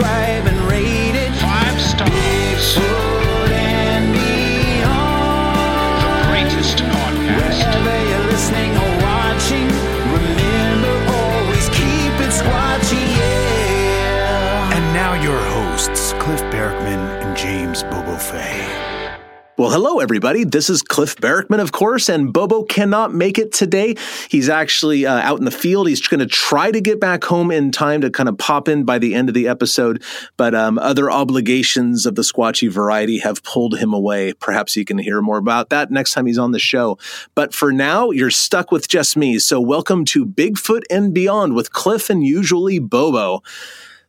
Subscribe, and rate it. Five stars. Bigfoot and beyond. Greatest podcast. Wherever you're listening or watching, remember always keep it squatchy, yeah. And now your hosts, Cliff Barackman and James Bobo Fay. Well, hello, everybody. This is Cliff Barackman, of course, and Bobo cannot make it today. He's actually uh, out in the field. He's going to try to get back home in time to kind of pop in by the end of the episode, but um, other obligations of the squatchy variety have pulled him away. Perhaps you can hear more about that next time he's on the show. But for now, you're stuck with just me. So, welcome to Bigfoot and Beyond with Cliff and usually Bobo.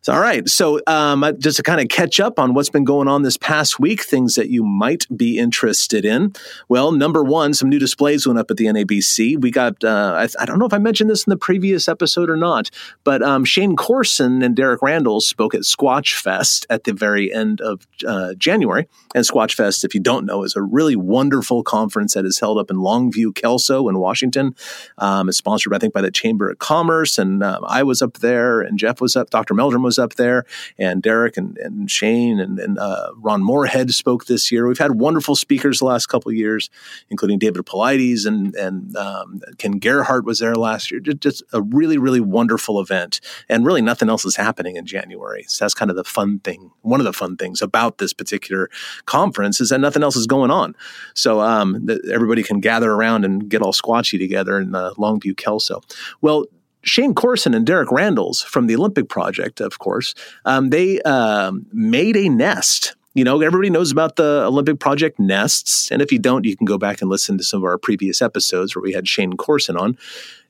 So, all right. So, um, just to kind of catch up on what's been going on this past week, things that you might be interested in. Well, number one, some new displays went up at the NABC. We got, uh, I, I don't know if I mentioned this in the previous episode or not, but um, Shane Corson and Derek Randall spoke at Squatch Fest at the very end of uh, January. And Squatch Fest, if you don't know, is a really wonderful conference that is held up in Longview, Kelso, in Washington. Um, it's sponsored, I think, by the Chamber of Commerce. And um, I was up there, and Jeff was up, Dr. Meldrum was up there, and Derek and, and Shane and, and uh, Ron Morehead spoke this year. We've had wonderful speakers the last couple years, including David Paulides and, and um, Ken Gerhard was there last year. Just, just a really, really wonderful event. And really, nothing else is happening in January. So that's kind of the fun thing. One of the fun things about this particular conference is that nothing else is going on. So um, that everybody can gather around and get all squatchy together in uh, Longview, Kelso. Well, Shane Corson and Derek Randles from the Olympic Project, of course, um, they um, made a nest. You know, everybody knows about the Olympic Project nests. And if you don't, you can go back and listen to some of our previous episodes where we had Shane Corson on.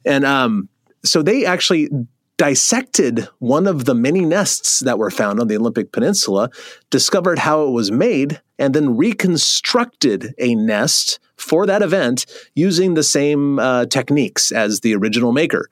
And um, so they actually dissected one of the many nests that were found on the Olympic Peninsula, discovered how it was made, and then reconstructed a nest for that event using the same uh, techniques as the original maker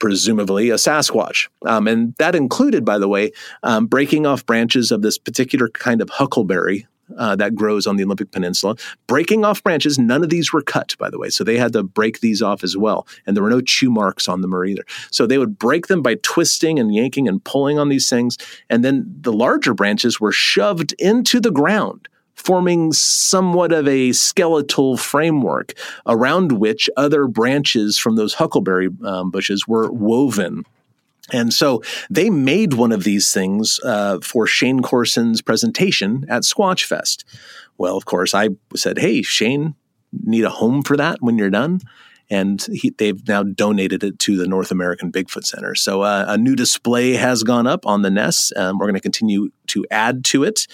presumably a Sasquatch. Um, and that included, by the way, um, breaking off branches of this particular kind of huckleberry. Uh, that grows on the Olympic Peninsula, breaking off branches. None of these were cut, by the way. So they had to break these off as well. And there were no chew marks on them or either. So they would break them by twisting and yanking and pulling on these things. And then the larger branches were shoved into the ground forming somewhat of a skeletal framework around which other branches from those huckleberry um, bushes were woven. And so they made one of these things uh, for Shane Corson's presentation at Squatch Fest. Well, of course, I said, "Hey, Shane, need a home for that when you're done." And he, they've now donated it to the North American Bigfoot Center. So uh, a new display has gone up on the nests. Um, we're going to continue to add to it,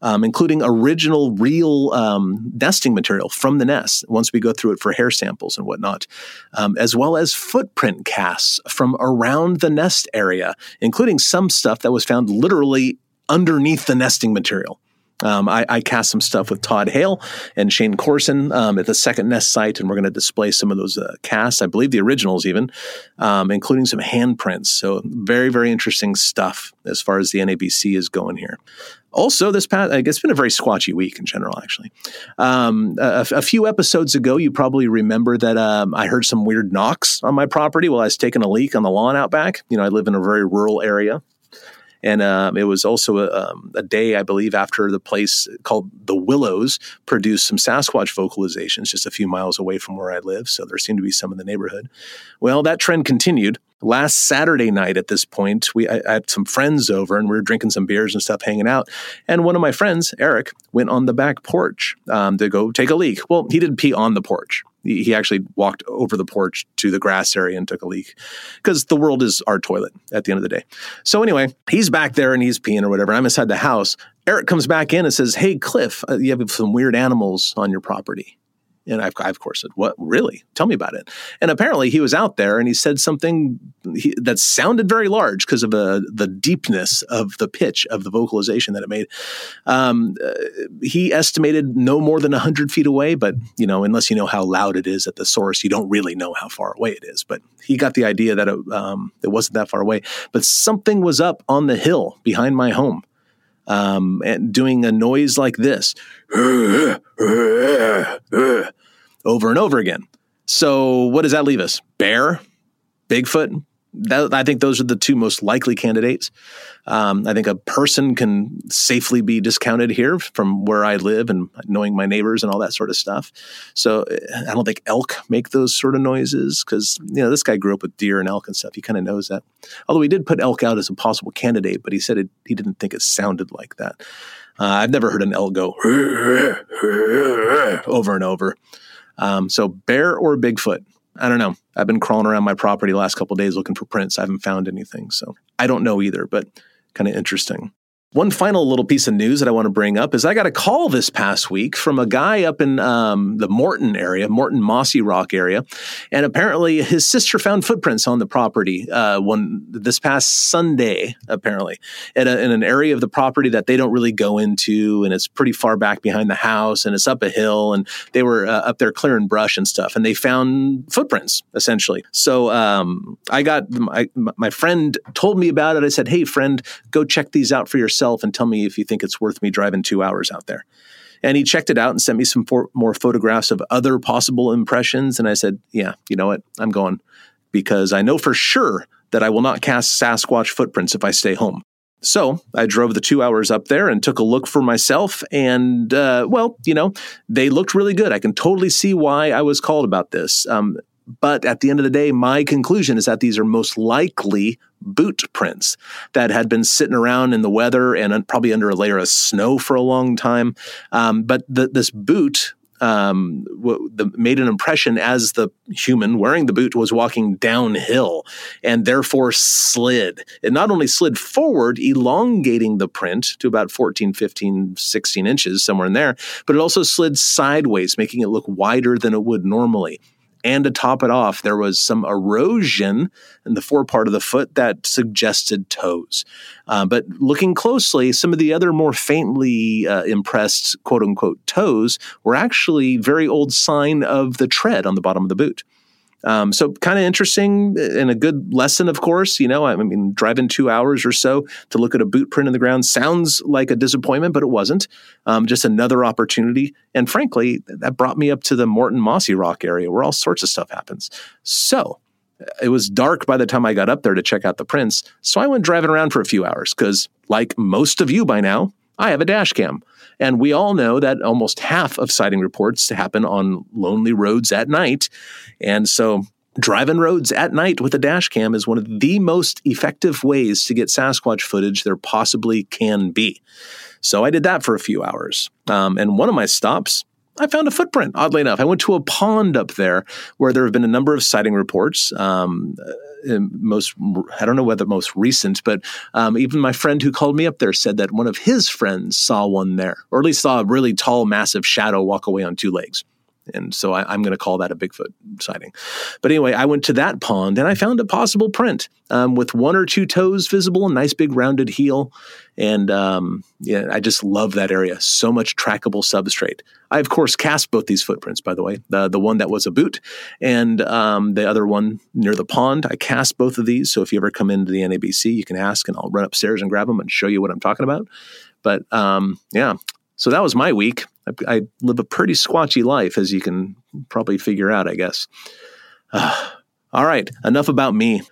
um, including original, real um, nesting material from the nest. Once we go through it for hair samples and whatnot, um, as well as footprint casts from around the nest area, including some stuff that was found literally underneath the nesting material. Um, I, I, cast some stuff with Todd Hale and Shane Corson um, at the second Nest site, and we're going to display some of those uh, casts. I believe the originals, even, um, including some handprints. So very, very interesting stuff as far as the NABC is going here. Also, this past, it's been a very squatchy week in general, actually. Um, a, a, few episodes ago, you probably remember that um, I heard some weird knocks on my property while I was taking a leak on the lawn out back. You know, I live in a very rural area. And um, it was also a, um, a, day, I believe, after the place called the Willows produced some Sasquatch vocalizations just a few miles away from where I live. So there seemed to be some in the neighborhood. Well, that trend continued. Last Saturday night at this point, we I, I had some friends over and we were drinking some beers and stuff, hanging out. And one of my friends, Eric, went on the back porch um, to go take a leak. Well, he didn't pee on the porch he actually walked over the porch to the grass area and took a leak because the world is our toilet at the end of the day. So anyway, he's back there and he's peeing or whatever. I'm inside the house Eric comes back in and says, Hey, Cliff, uh, you have some weird animals on your property. And I, I, of course, said, What? Really? Tell me about it. And apparently, he was out there and he said something he, that sounded very large because of the, the deepness of the pitch of the vocalization that it made. Um, uh, he estimated no more than 100 feet away, but, you know, unless you know how loud it is at the source, you don't really know how far away it is. But he got the idea that it, um, it wasn't that far away. But something was up on the hill behind my home um, and doing a noise like this over and over again. So, what does that leave us? Bear, Bigfoot, that, I think those are the two most likely candidates. Um, I think a person can safely be discounted here from where I live and knowing my neighbors and all that sort of stuff. So I don't think elk make those sort of noises because you know this guy grew up with deer and elk and stuff. He kind of knows that. Although he did put elk out as a possible candidate, but he said it, he didn't think it sounded like that. Uh, I've never heard an elk go over and over. Um, so bear or Bigfoot. I don't know. I've been crawling around my property the last couple days looking for prints. I haven't found anything. So I don't know either, but kind of interesting. One final little piece of news that I want to bring up is I got a call this past week from a guy up in um, the Morton area, Morton Mossyrock area, and apparently his sister found footprints on the property uh, one this past Sunday. Apparently, in, a, in an area of the property that they don't really go into, and it's pretty far back behind the house, and it's up a hill, and they were uh, up there clearing brush and stuff, and they found footprints essentially. So um, I got my my friend told me about it. I said, "Hey, friend, go check these out for yourself." Yourself and tell me if you think it's worth me driving two hours out there. And he checked it out and sent me some for, more photographs of other possible impressions. And I said, yeah, you know what? I'm going because I know for sure that I will not cast Sasquatch footprints if I stay home. So I drove the two hours up there and took a look for myself. And, uh, well, you know, they looked really good. I can totally see why I was called about this. Um, but at the end of the day, my conclusion is that these are most likely boot prints that had been sitting around in the weather and probably under a layer of snow for a long time. Um, but the, this boot um, w- the, made an impression as the human wearing the boot was walking downhill and therefore slid. It not only slid forward, elongating the print to about 14, 15, 16 inches, somewhere in there, but it also slid sideways, making it look wider than it would normally. And to top it off, there was some erosion in the forepart of the foot that suggested toes. Uh, but looking closely, some of the other more faintly uh, impressed quote unquote toes were actually very old sign of the tread on the bottom of the boot. Um, so kind of interesting and a good lesson, of course. You know, I mean, driving two hours or so to look at a boot print in the ground sounds like a disappointment, but it wasn't. Um, just another opportunity. And frankly, that brought me up to the Morton Mossyrock area where all sorts of stuff happens. So it was dark by the time I got up there to check out the prints. So I went driving around for a few hours because, like most of you by now, I have a dash cam. And we all know that almost half of sighting reports happen on lonely roads at night. And so driving roads at night with a dash cam is one of the most effective ways to get Sasquatch footage there possibly can be. So I did that for a few hours. Um, and one of my stops, I found a footprint, oddly enough. I went to a pond up there where there have been a number of sighting reports. Um, most I don't know whether most recent, but um, even my friend who called me up there said that one of his friends saw one there, or at least saw a really tall, massive shadow walk away on two legs. And so I, am going to call that a Bigfoot sighting. But anyway, I went to that pond and I found a possible print um, with one or two toes visible, a nice big rounded heel. And um, yeah, I just love that area. So much trackable substrate. I, of course, cast both these footprints, by the way. The, the one that was a boot and um, the other one near the pond. I cast both of these. So if you ever come into the NABC, you can ask and I'll run upstairs and grab them and show you what I'm talking about. But um, yeah, so that was my week. I, I, live a pretty squatchy life, as you can probably figure out, I guess. Uh, all right, enough about me.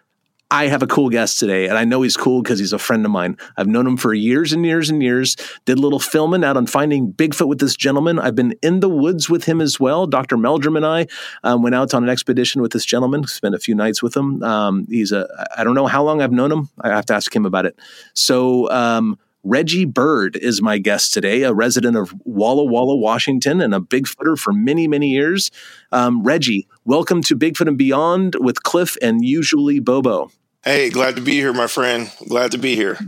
I have a cool guest today, and I know he's cool because he's a friend of mine. I've known him for years and years and years. Did a little filming out on finding Bigfoot with this gentleman. I've been in the woods with him as well. Dr. Meldrum and I um, went out on an expedition with this gentleman, spent a few nights with him. Um, he's a, I don't know how long I've known him. I have to ask him about it. So, um, Reggie Bird is my guest today, a resident of Walla Walla, Washington, and a Bigfooter for many, many years. Um, Reggie, welcome to Bigfoot and Beyond with Cliff and usually Bobo. Hey, glad to be here, my friend. Glad to be here.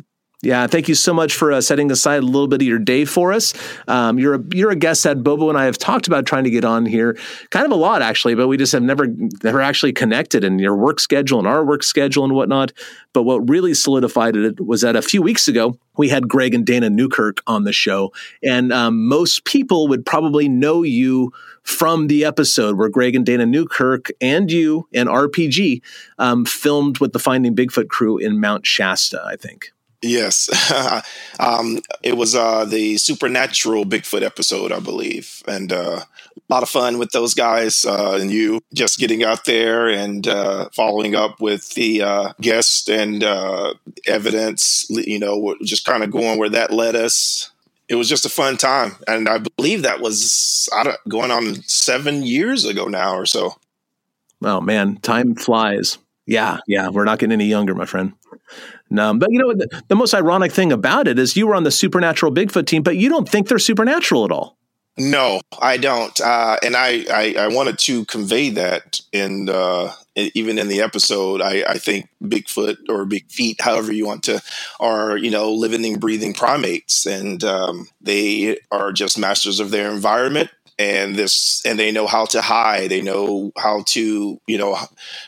Yeah, thank you so much for uh, setting aside a little bit of your day for us. Um, you're a you're a guest that Bobo and I have talked about trying to get on here, kind of a lot actually, but we just have never never actually connected in your work schedule and our work schedule and whatnot. But what really solidified it was that a few weeks ago we had Greg and Dana Newkirk on the show, and um, most people would probably know you from the episode where Greg and Dana Newkirk and you and RPG um, filmed with the Finding Bigfoot crew in Mount Shasta, I think. Yes. um, it was uh, the supernatural Bigfoot episode, I believe. And uh, a lot of fun with those guys uh, and you just getting out there and uh, following up with the uh, guest and uh, evidence, you know, just kind of going where that led us. It was just a fun time. And I believe that was going on seven years ago now or so. Oh, man. Time flies. Yeah. Yeah. We're not getting any younger, my friend. No, but you know the, the, most ironic thing about it is you were on the supernatural Bigfoot team, but you don't think they're supernatural at all. No, I don't, uh, and I, I, I wanted to convey that in uh, even in the episode. I, I think Bigfoot or Big Feet, however you want to, are you know living, and breathing primates, and um, they are just masters of their environment and this and they know how to hide. They know how to you know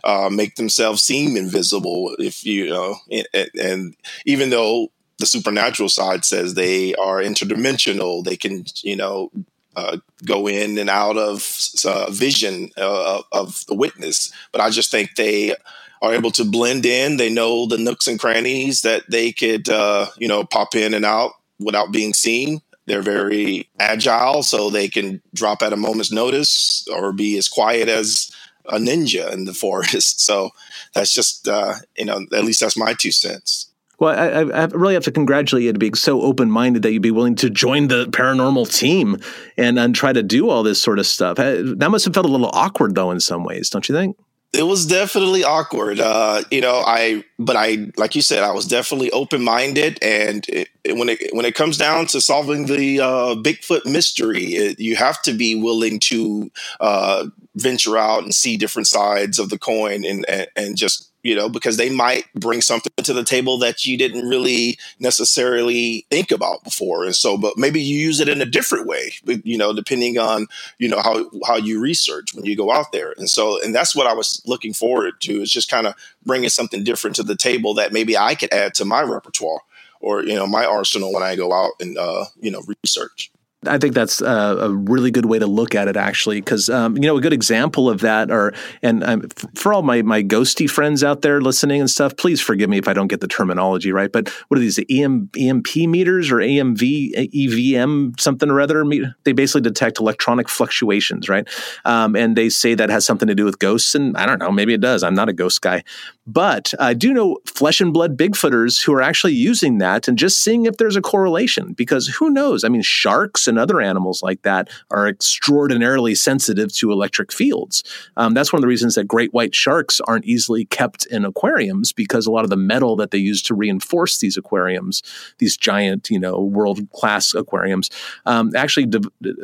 uh, make themselves seem invisible if you know and, and, even though the supernatural side says they are interdimensional they can you know uh, go in and out of uh, vision uh, of the witness. But i just think they are able to blend in. They know the nooks and crannies that they could uh, you know pop in and out without being seen they're very agile, so they can drop at a moment's notice or be as quiet as a ninja in the forest. So that's just, uh, you know, at least that's my two cents. Well, I, I, really have to congratulate you to being so open minded that you'd be willing to join the paranormal team and, and try to do all this sort of stuff. That must have felt a little awkward, though, in some ways, don't you think? It was definitely awkward. Uh, you know, I but I like you said, I was definitely open minded, and it, it, when it when it comes down to solving the uh, Bigfoot mystery, it, you have to be willing to uh, venture out and see different sides of the coin, and and, and just you know, because they might bring something to the table that you didn't really necessarily think about before. And so, but maybe you use it in a different way, you know, depending on, you know, how, how you research when you go out there. And so, and that's what I was looking forward to is just kind of bringing something different to the table that maybe I could add to my repertoire or, you know, my arsenal when I go out and, uh, you know, research. I think that's a, a, really good way to look at it, actually, because um, you know a good example of that are, and um, for all my my ghosty friends out there listening and stuff, please forgive me if I don't get the terminology right. But what are these EM, EMP meters or AMV EVM something or other? They basically detect electronic fluctuations, right? Um, and they say that has something to do with ghosts, and I don't know, maybe it does. I'm not a ghost guy, but I do know flesh and blood Bigfooters who are actually using that and just seeing if there's a correlation. Because who knows? I mean, sharks and other animals like that are extraordinarily sensitive to electric fields. Um, that's one of the reasons that great white sharks aren't easily kept in aquariums because a lot of the metal that they use to reinforce these aquariums, these giant, you know, world class aquariums, um, actually de-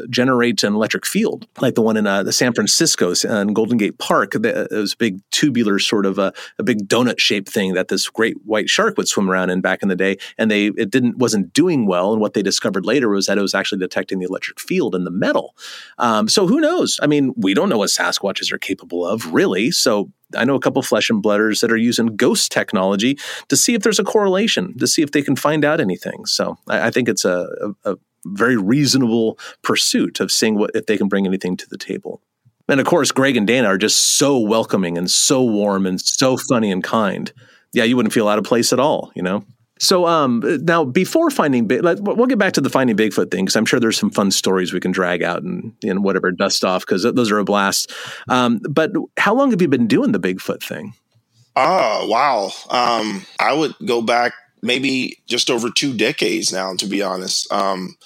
generate an electric field, like the one in uh, the San Francisco uh, in Golden Gate Park. It was a big tubular sort of a, a big donut shaped thing that this great white shark would swim around in back in the day, and they it didn't wasn't doing well. And what they discovered later was that it was actually the electric field in the metal. Um, so who knows? I mean, we don't know what Sasquatches are capable of, really. So I know a couple flesh and blooders that are using ghost technology to see if there's a correlation, to see if they can find out anything. So I, I think it's a, a, a very reasonable pursuit of seeing what if they can bring anything to the table. And of course, Greg and Dana are just so welcoming and so warm and so funny and kind. Yeah, you wouldn't feel out of place at all, you know? So um, now, before finding Big, we'll get back to the finding Bigfoot thing because I'm sure there's some fun stories we can drag out and, and whatever dust off because those are a blast. Um, but how long have you been doing the Bigfoot thing? Oh wow! Um, I would go back maybe just over two decades now, to be honest. Um,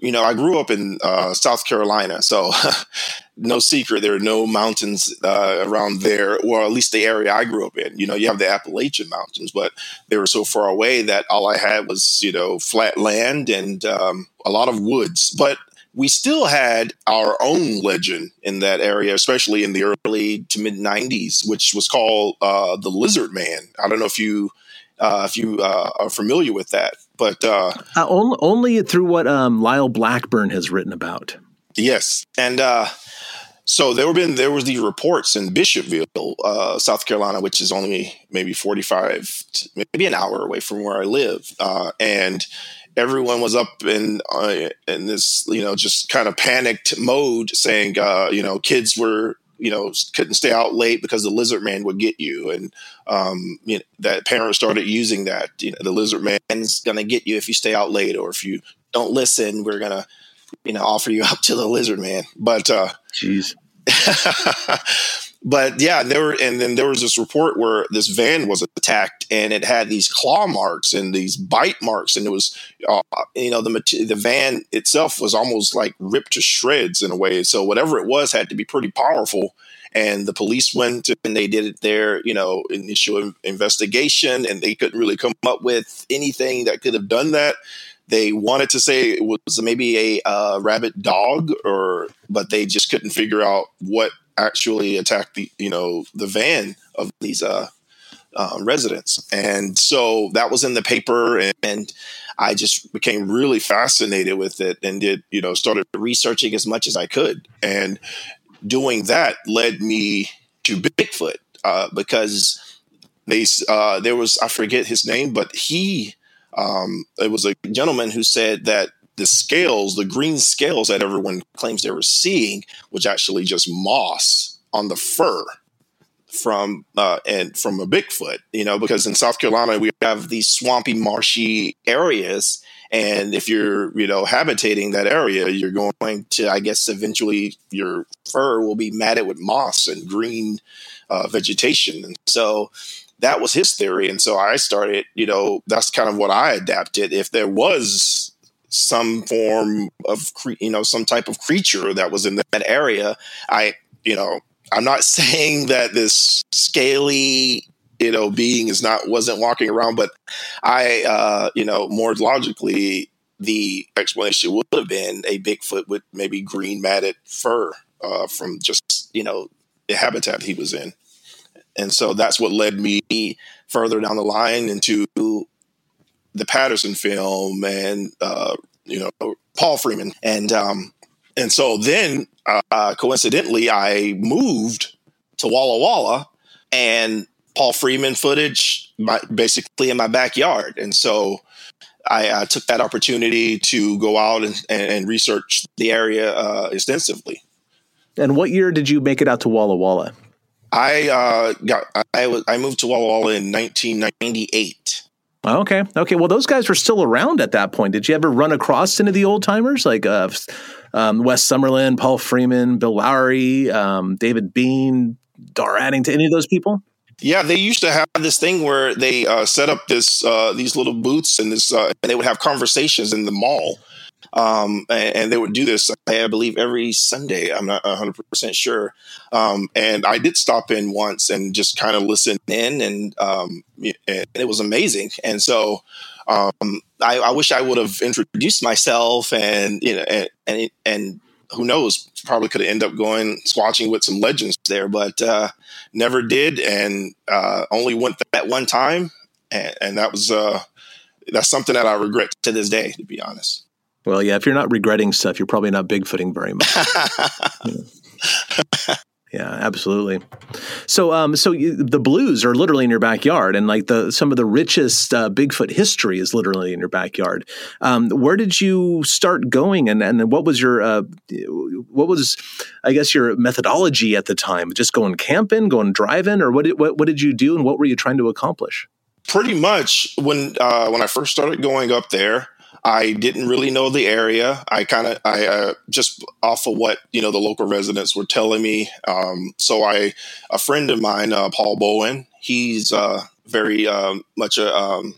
you know, I grew up in uh, South Carolina, so no secret there are no mountains uh, around there, or at least the area I grew up in. You know, you have the Appalachian Mountains, but they were so far away that all I had was you know flat land and um, a lot of woods. But we still had our own legend in that area, especially in the early to mid '90s, which was called uh, the Lizard Man. I don't know if you uh, if you uh, are familiar with that. But uh, Uh, only, only through what um, Lyle Blackburn has written about. Yes, and uh, so there were been there was these reports in Bishopville, uh, South Carolina, which is only maybe forty five, maybe an hour away from where I live, uh, and everyone was up in uh, in this you know just kind of panicked mode, saying uh, you know kids were you know couldn't stay out late because the lizard man would get you, and um, you know, that parents started using that. You know, the lizard man's gonna get you if you stay out late, or if you don't listen, we're gonna you know offer you up to the lizard man. But uh, Jeez. but yeah, there were, and then there was this report where this van was attacked, and it had these claw marks and these bite marks, and it was, uh, you know, the the van itself was almost like ripped to shreds in a way. So whatever it was had to be pretty powerful. And the police went and they did their, you know, initial investigation, and they couldn't really come up with anything that could have done that they wanted to say it was maybe a uh, rabbit dog or but they just couldn't figure out what actually attacked the you know the van of these uh, uh, residents. And so that was in the paper and, and i just became really fascinated with it and did you know started researching as much as i could. And doing that led me to bigfoot uh, because they uh, there was i forget his name but he um, it was a gentleman who said that the scales, the green scales that everyone claims they were seeing, was actually just moss on the fur from uh, and from a Bigfoot. You know, because in South Carolina we have these swampy, marshy areas, and if you're you know habitating that area, you're going to, I guess, eventually your fur will be matted with moss and green uh, vegetation, and so that was his theory. And so I started, you know, that's kind of what I adapted. If there was some form of, cre- you know, some type of creature that was in that area, I, you know, I'm not saying that this scaly, you know, being is not, wasn't walking around, but I, uh, you know, more logically, the explanation would have been a Bigfoot with maybe green matted fur uh, from just, you know, the habitat he was in and so that's what led me further down the line into the Patterson film and uh, you know Paul Freeman and um, and so then uh, coincidentally I moved to Walla Walla and Paul Freeman footage my, basically in my backyard and so I uh, took that opportunity to go out and, and research the area uh, extensively. And what year did you make it out to Walla Walla? I uh, got I was I moved to Walla Walla in 1998. Okay. Okay. Well, those guys were still around at that point. Did you ever run across any of the old timers like uh, um, Wes Summerlin, Paul Freeman, Bill Laughery, um, David Bean, Dar Addington, any of those people? Yeah, they used to have this thing where they uh, set up this uh, these little booths and this, uh, and they would have conversations in the mall. Um, and, and, they would do this, I believe, every Sunday. I'm not 100 percent sure. Um, and I did stop in once and just kind of listen in, and, um, and it was amazing. And so um, I, I, wish I would have introduced myself, and you know, and and, and who knows, probably could have ended up going squatching with some legends there, but uh, never did, and uh, only went that one time, and, and that was uh, that's something that I regret to this day, to be honest. Well, yeah, if you're not regretting stuff, you're probably not bigfooting very much. yeah. yeah, absolutely. So, um, so you, the blues are literally in your backyard, and like the some of the richest uh, Bigfoot history is literally in your backyard. Um, where did you start going, and and what was your uh, what was, I guess, your methodology at the time? Just going camping, going driving, or what did what, what did you do, and what were you trying to accomplish? Pretty much when uh, when I first started going up there. I didn't really know the area. I kind of, I uh, just off of what you know the local residents were telling me. Um, so I, a friend of mine, uh, Paul Bowen, he's uh, very um, much a um,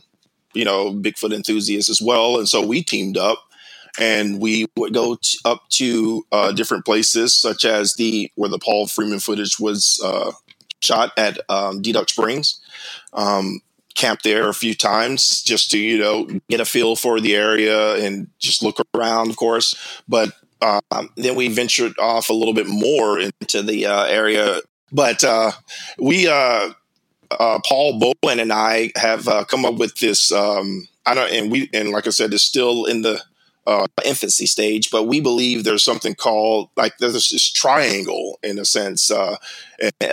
you know Bigfoot enthusiast as well, and so we teamed up and we would go t- up to uh, different places, such as the where the Paul Freeman footage was uh, shot at um, Springs. Um, camped there a few times just to you know get a feel for the area and just look around, of course. But um, then we ventured off a little bit more into the uh, area. But uh, we uh, uh, Paul Boland and I have uh, come up with this. Um, I don't, and we, and like I said, it's still in the uh, infancy stage, but we believe there's something called like there's this triangle in a sense uh,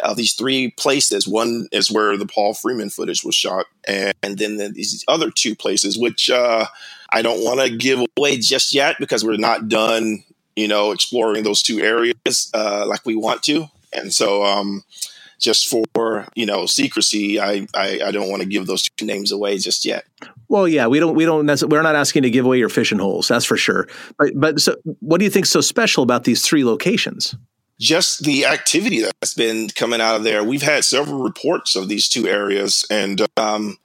of these three places. One is where the Paul Freeman footage was shot, and, and then the, these other two places, which uh, I don't want to give away just yet because we're not done, you know, exploring those two areas uh, like we want to, and so. Um, just for you know secrecy, I, I, I don't want to give those two names away just yet. Well, yeah, we don't we don't we're not asking to give away your fishing holes, that's for sure. But but so what do you think so special about these three locations? Just the activity that's been coming out of there. We've had several reports of these two areas, and um,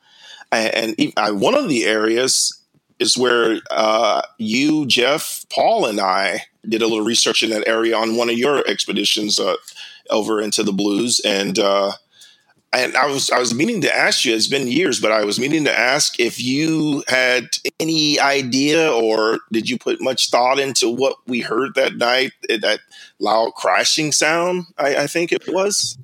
and, and one of the areas is where uh, you, Jeff, Paul, and I did a little research in that area on one of your expeditions. Uh, over into the blues and uh, and I was I was meaning to ask you. It's been years, but I was meaning to ask if you had any idea or did you put much thought into what we heard that night? That loud crashing sound. I, I think it was.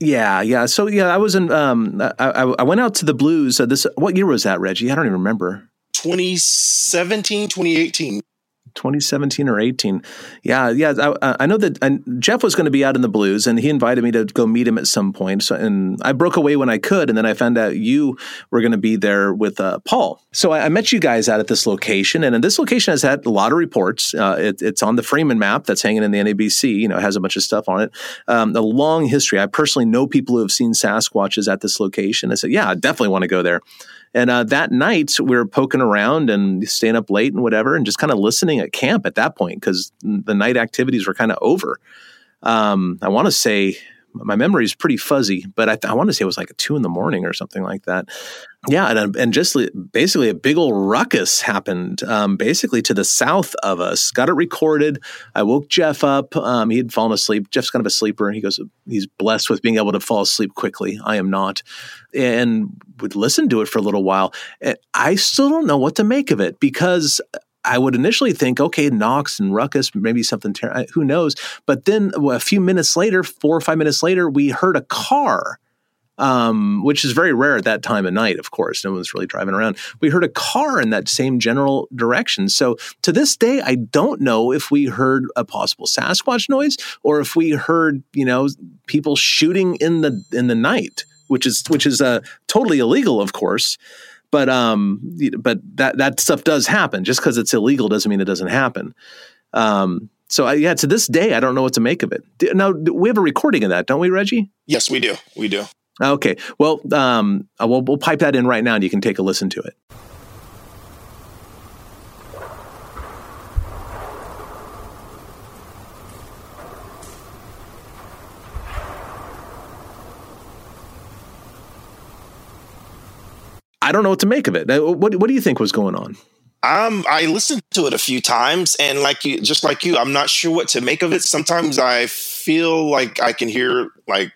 Yeah, yeah. So yeah, I was in. Um, I, I went out to the blues. Uh, this what year was that, Reggie? I don't even remember. 2017, 2018. 2017 or 18. Yeah, yeah. I, I know that I, Jeff was going to be out in the blues, and he invited me to go meet him at some point. So, and I broke away when I could, and then I found out you were going to be there with uh, Paul. So I, I, met you guys out at this location, and this location has had a lot of reports. Uh, it, it's on the Freeman map that's hanging in the NABC. You know, has a bunch of stuff on it. Um, a long history. I personally know people who have seen Sasquatches at this location. I said, yeah, I definitely want to go there. And uh, that night, we were poking around and staying up late and whatever, and just kind of listening at camp at that point because the night activities were kind of over. Um, I want to say my memory is pretty fuzzy, but I, I want to say it was like two in the morning or something like that. Yeah, and and just basically a big old ruckus happened, um, basically to the south of us. Got it recorded. I woke Jeff up. Um, he had fallen asleep. Jeff's kind of a sleeper. He goes, he's blessed with being able to fall asleep quickly. I am not, and would listen to it for a little while. I still don't know what to make of it because I would initially think, okay, knocks and Ruckus, maybe something, ter- who knows? But then a few minutes later, four or five minutes later, we heard a car, um, which is very rare at that time of night, of course. No one's really driving around. We heard a car in that same general direction. So to this day, I don't know if we heard a possible Sasquatch noise or if we heard, you know, people shooting in the in the night, which is which is uh, totally illegal, of course. But um, but that that stuff does happen. Just because it's illegal doesn't mean it doesn't happen. Um, so I, yeah, to this day, I don't know what to make of it. Now we have a recording of that, don't we, Reggie? Yes, we do. We do. Okay. Well, um, uh, we'll, we'll pipe that in right now, and you can take a listen to it. I don't know what to make of it. What What do you think was going on? Um, I listened to it a few times, and like you, just like you, I'm not sure what to make of it. Sometimes I feel like I can hear like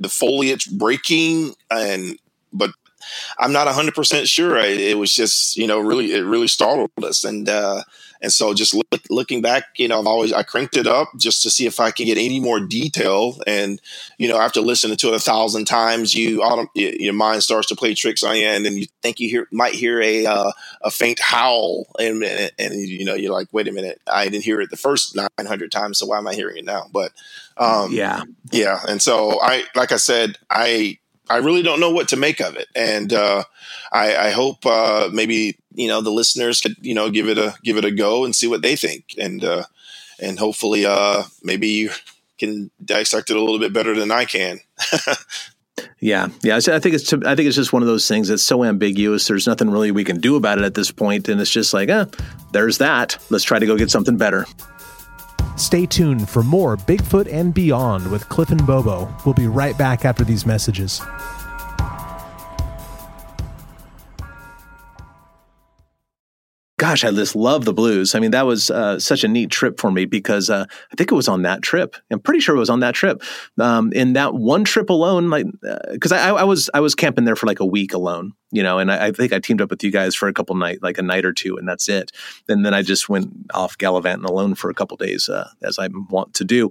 the foliage breaking, and but I'm not 100 percent sure. It was just you know really it really startled us, and uh, and so just look, looking back, you know, I've always, I cranked it up just to see if I can get any more detail. And, you know, after listening to it a thousand times, you, your mind starts to play tricks on you. And then you think you hear, might hear a, uh, a faint howl. And, and, and, you know, you're like, wait a minute, I didn't hear it the first 900 times. So why am I hearing it now? But, um, yeah. Yeah. And so I, like I said, I, I really don't know what to make of it, and uh, I, I, hope uh, maybe you know the listeners could you know give it a give it a go and see what they think, and uh, and hopefully uh, maybe you can dissect it a little bit better than I can. yeah, yeah. I think it's I think it's just one of those things that's so ambiguous. There's nothing really we can do about it at this point, and it's just like, eh, there's that. Let's try to go get something better. Stay tuned for more Bigfoot and Beyond with Cliff and Bobo. We'll be right back after these messages. Gosh, I just love the blues. I mean, that was uh, such a neat trip for me because uh, I think it was on that trip. I'm pretty sure it was on that trip. Um, in that one trip alone, like because uh, I, I, was I was camping there for like a week alone, you know, and I, I, think I teamed up with you guys for a couple night, like a night or two, and that's it. And then I just went off gallivanting alone for a couple days, uh, as I want to do.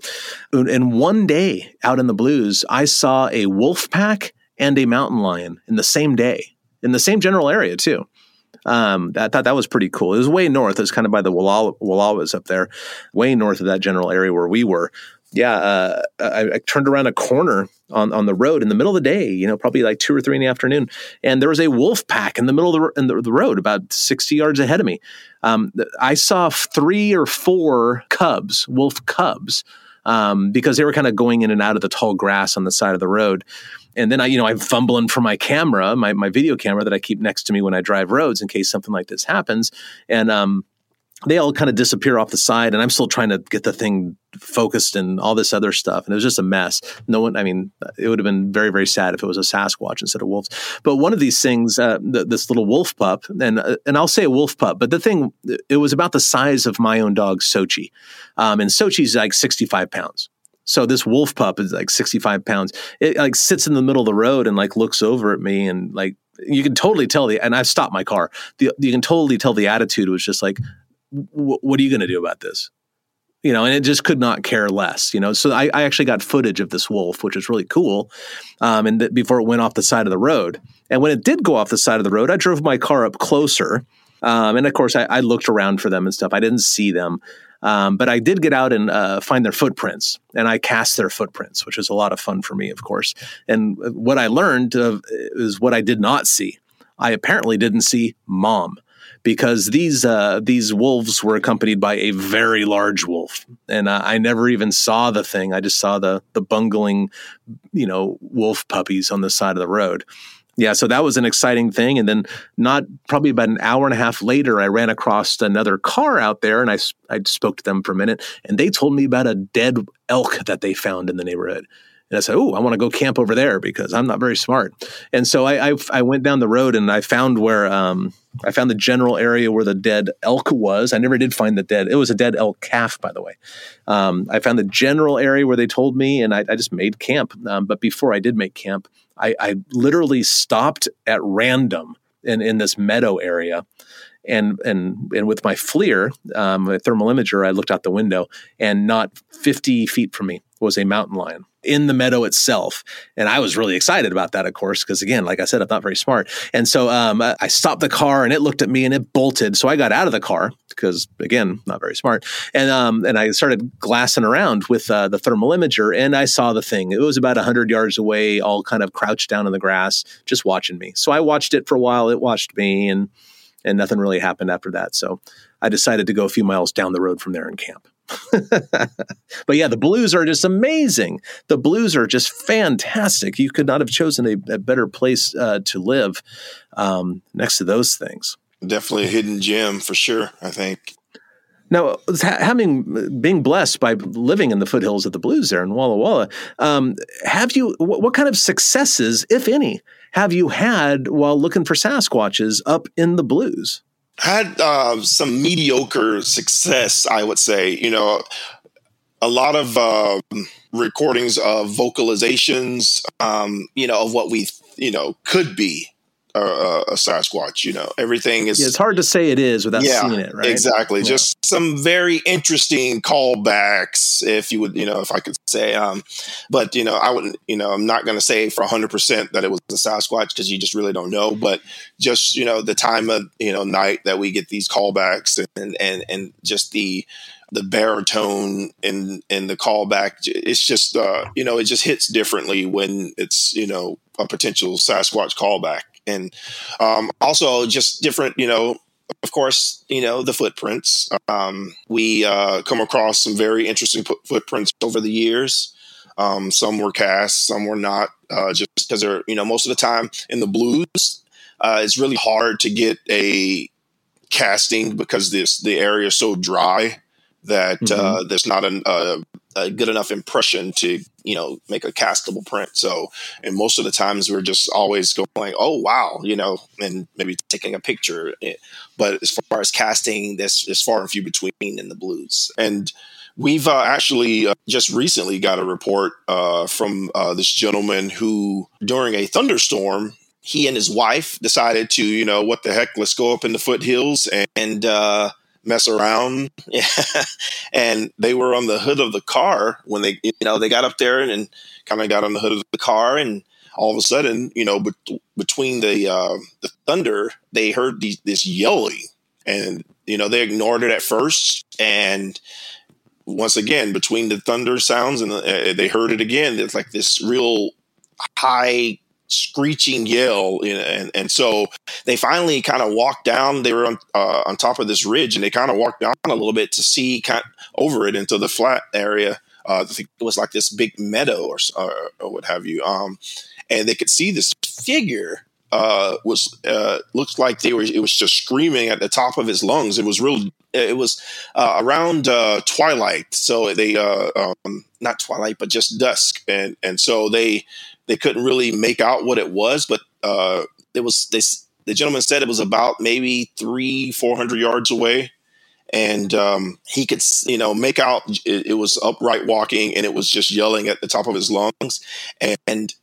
And one day out in the blues, I saw a wolf pack and a mountain lion in the same day in the same general area too. Um, I thought that was pretty cool. It was way north. It was kind of by the Wallowas up there, way north of that general area where we were. Yeah, uh, I, I, turned around a corner on, on the road in the middle of the day, you know, probably like two or three in the afternoon, and there was a wolf pack in the middle of the, in the, the road, about sixty yards ahead of me. Um, I saw three or four cubs, wolf cubs, um, because they were kind of going in and out of the tall grass on the side of the road and then I, you know, I'm fumbling for my camera, my my video camera that I keep next to me when I drive roads in case something like this happens. And um, they all kind of disappear off the side, and I'm still trying to get the thing focused and all this other stuff. And it was just a mess. No one, I mean, it would have been very, very sad if it was a Sasquatch instead of wolves. But one of these things, uh, th- this little wolf pup, and uh, and I'll say a wolf pup, but the thing, it was about the size of my own dog Sochi, um, and Sochi's like 65 pounds. So this wolf pup is like 65 pounds. It like sits in the middle of the road and like looks over at me and like you can totally tell the and I've stopped my car. The, you can totally tell the attitude was just like, what are you going to do about this? You know, and it just could not care less. You know, so I, I actually got footage of this wolf, which is really cool. Um, and th- before it went off the side of the road, and when it did go off the side of the road, I drove my car up closer. Um, and of course, I, I, looked around for them and stuff. I didn't see them. Um, but I did get out and uh, find their footprints, and I cast their footprints, which was a lot of fun for me, of course. And what I learned is what I did not see. I apparently didn't see mom because these uh, these wolves were accompanied by a very large wolf, and uh, I never even saw the thing. I just saw the the bungling, you know, wolf puppies on the side of the road yeah, so that was an exciting thing. And then, not probably about an hour and a half later, I ran across another car out there, and I I spoke to them for a minute, and they told me about a dead elk that they found in the neighborhood. And I said, "Oh, I want to go camp over there because I'm not very smart." And so I I, I went down the road and I found where um, I found the general area where the dead elk was. I never did find the dead. It was a dead elk calf, by the way. Um, I found the general area where they told me, and I, I just made camp. Um, but before I did make camp, I, I literally stopped at random in, in this meadow area and and and with my FLIR, um, a thermal imager, I looked out the window, and not 50 feet from me was a mountain lion in the meadow itself. And I was really excited about that, of course, because again, like I said, I'm not very smart. And so um, I stopped the car and it looked at me and it bolted. So I got out of the car because again, not very smart. And um, and I started glassing around with uh, the thermal imager and I saw the thing. It was about 100 yards away, all kind of crouched down in the grass, just watching me. So I watched it for a while. It watched me and and nothing really happened after that. So I decided to go a few miles down the road from there and camp. but yeah, the blues are just amazing. The blues are just fantastic. You could not have chosen a, a better place uh, to live um, next to those things. Definitely a hidden gem for sure. I think. Now, having being blessed by living in the foothills of the blues there in Walla Walla, um, have you what, what kind of successes, if any, have you had while looking for Sasquatches up in the blues? Had uh, some mediocre success, I would say. You know, a lot of uh, recordings of vocalizations, um, you know, of what we, you know, could be a, a, Sasquatch. You know, everything is. Yeah, it's hard to say it is without yeah, seeing it, right? Exactly. Yeah. Just some very interesting callbacks, if you would, you know, if I could say. Um, but you know, I wouldn't, you know, I'm not going to say for 100 percent that it was a Sasquatch because you just really don't know. But just you know, the time of you know night that we get these callbacks and and and just the the baritone and and the callback it's just uh you know it just hits differently when it's you know a potential sasquatch callback and um, also just different, you know, of course, you know, the footprints. Um, we uh, come across some very interesting footprints over the years. Um, some were cast, some were not, uh, just because they're, you know, most of the time in the blues, uh, it's really hard to get a casting because this the area is so dry that mm-hmm. uh, there's not an, uh, a good enough impression to you know make a castable print. So and most of the times we're just always going oh wow you know and maybe taking a picture. Eh, but as far as casting this is far and few between in the blues. And we've uh, actually uh, just recently got a report uh, from uh, this gentleman who during a thunderstorm he and his wife decided to you know what the heck let's go up in the foothills and, and uh, mess around. and they were on the hood of the car when they, you know, they got up there and, and kind of got on the hood of the car and all of a sudden, you know, bet- between the uh, the thunder, they heard these, this yelling, and you know they ignored it at first, and once again between the thunder sounds and the, uh, they heard it again. It's like this real high screeching yell, and and so they finally kind of walked down. They were on uh, on top of this ridge, and they kind of walked down a little bit to see kind over it into the flat area. Uh, it was like this big meadow or, or, or what have you. Um, and they could see this figure uh, was uh, looks like they were. It was just screaming at the top of his lungs. It was real. It was uh, around uh, twilight, so they uh, um, not twilight, but just dusk, and and so they they couldn't really make out what it was, but uh, it was this. The gentleman said it was about maybe three, four hundred yards away, and um, he could, you know, make out it, it was upright walking, and it was just yelling at the top of his lungs, and, and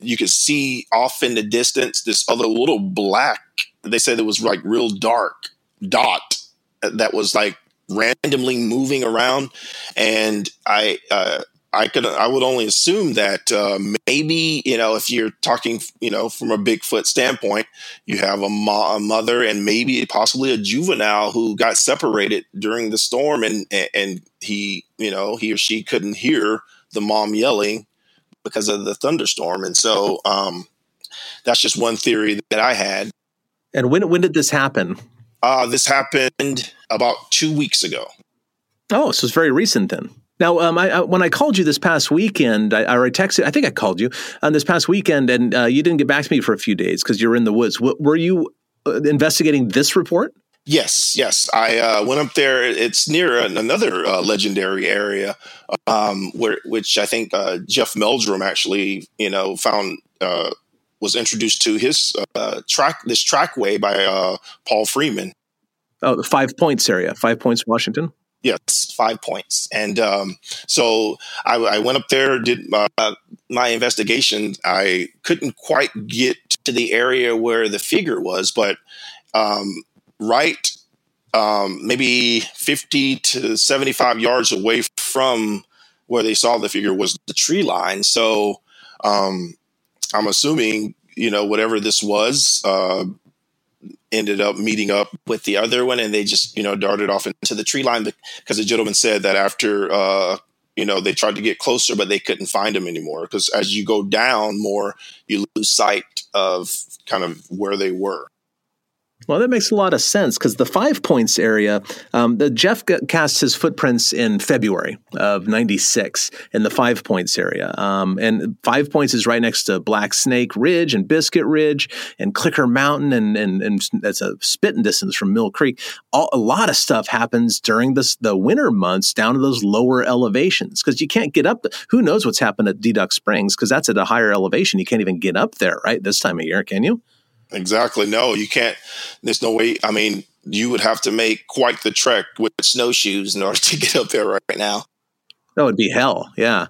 you could see off in the distance this other little black. They said it was like real dark dot that was like randomly moving around, and I uh, I could I would only assume that uh, maybe you know if you're talking you know from a Bigfoot standpoint, you have a, mo- a, mother and maybe possibly a juvenile who got separated during the storm, and and he you know he or she couldn't hear the mom yelling because of the thunderstorm. And so um, that's just one theory that I had. And when when did this happen? Uh, this happened about two weeks ago. Oh, so it's very recent then. Now, um, I, I, when I called you this past weekend, I, or I texted. I think I called you on this past weekend, and uh, you didn't get back to me for a few days because you were in the woods. W- were you uh, investigating this report? Yes, yes. I uh, went up there. It's near another uh, legendary area, um, where which I think uh, Jeff Meldrum actually, you know, found uh, was introduced to his uh, track this trackway by uh, Paul Freeman. Oh, the Five Points area, Five Points, Washington. Yes, five points. And um, so I, I, went up there, did uh, my investigation. I couldn't quite get to the area where the figure was, but um, right um, maybe 50 to 75 yards away from where they saw the figure was the tree line. So um, I'm assuming, you know, whatever this was, uh, ended up meeting up with the other one and they just, you know, darted off into the tree line because the gentleman said that after, uh, you know, they tried to get closer, but they couldn't find him anymore. Because as you go down more, you lose sight of kind of where they were. Well, that makes a lot of sense because the Five Points area, um, the Jeff cast his footprints in February of '96 in the Five Points area, um, and Five Points is right next to Black Snake Ridge and Biscuit Ridge and Clicker Mountain, and and and that's a spitting distance from Mill Creek. All, a lot of stuff happens during this the winter months down to those lower elevations because you can't get up. Who knows what's happened at Deduck Springs because that's at a higher elevation. You can't even get up there right this time of year, can you? Exactly. No, you can't. There's no way. I mean, you would have to make quite the trek with snowshoes in order to get up there right now. That would be hell. Yeah.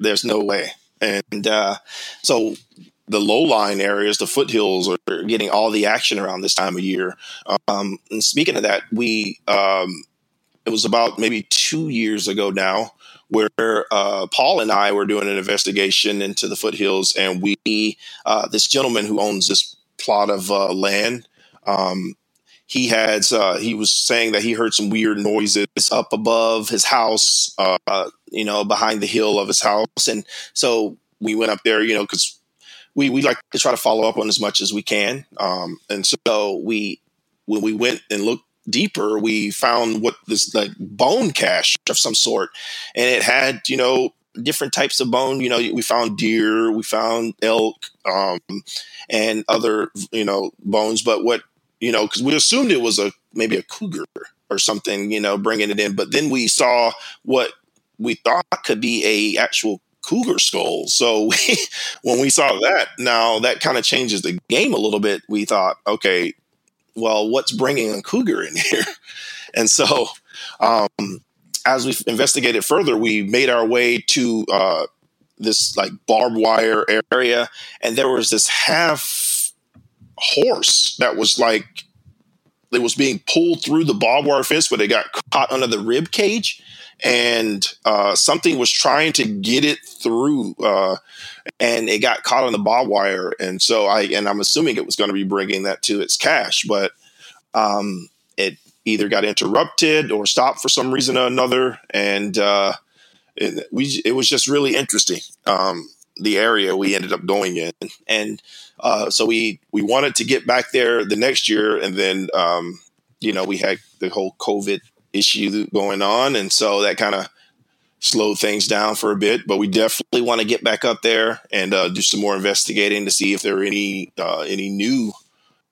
There's no way. And uh, so the low line areas, the foothills, are getting all the action around this time of year. Um, and speaking of that, we um, it was about maybe two years ago now where uh, Paul and I were doing an investigation into the foothills, and we uh, this gentleman who owns this plot of uh, land. Um, he had uh, he was saying that he heard some weird noises up above his house, uh, you know, behind the hill of his house, and so we went up there, you know, because we we like to try to follow up on as much as we can, um, and so we when we went and looked deeper, we found what this like bone cache of some sort, and it had you know different types of bone. You know, we found deer, we found elk, um, and other you know bones. But what you know, because we assumed it was a maybe a cougar or something, you know, bringing it in. But then we saw what we thought could be a actual cougar skull. So we, when we saw that, now that kind of changes the game a little bit. We thought, okay, well, what's bringing a cougar in here? And so, um, as we investigated further, we made our way to uh, this like barbed wire area, and there was this half horse that was like it was being pulled through the barbed wire fence, but it got caught under the rib cage, and uh, something was trying to get it through, uh, and it got caught on the barbed wire. And so I and I'm assuming it was going to be bringing that to its cache, but um, either got interrupted or stopped for some reason or another, and uh, it, we it was just really interesting. Um, the area we ended up going in, and uh, so we we wanted to get back there the next year, and then um, you know we had the whole COVID issue going on, and so that kind of slowed things down for a bit. But we definitely want to get back up there and uh, do some more investigating to see if there are any uh, any new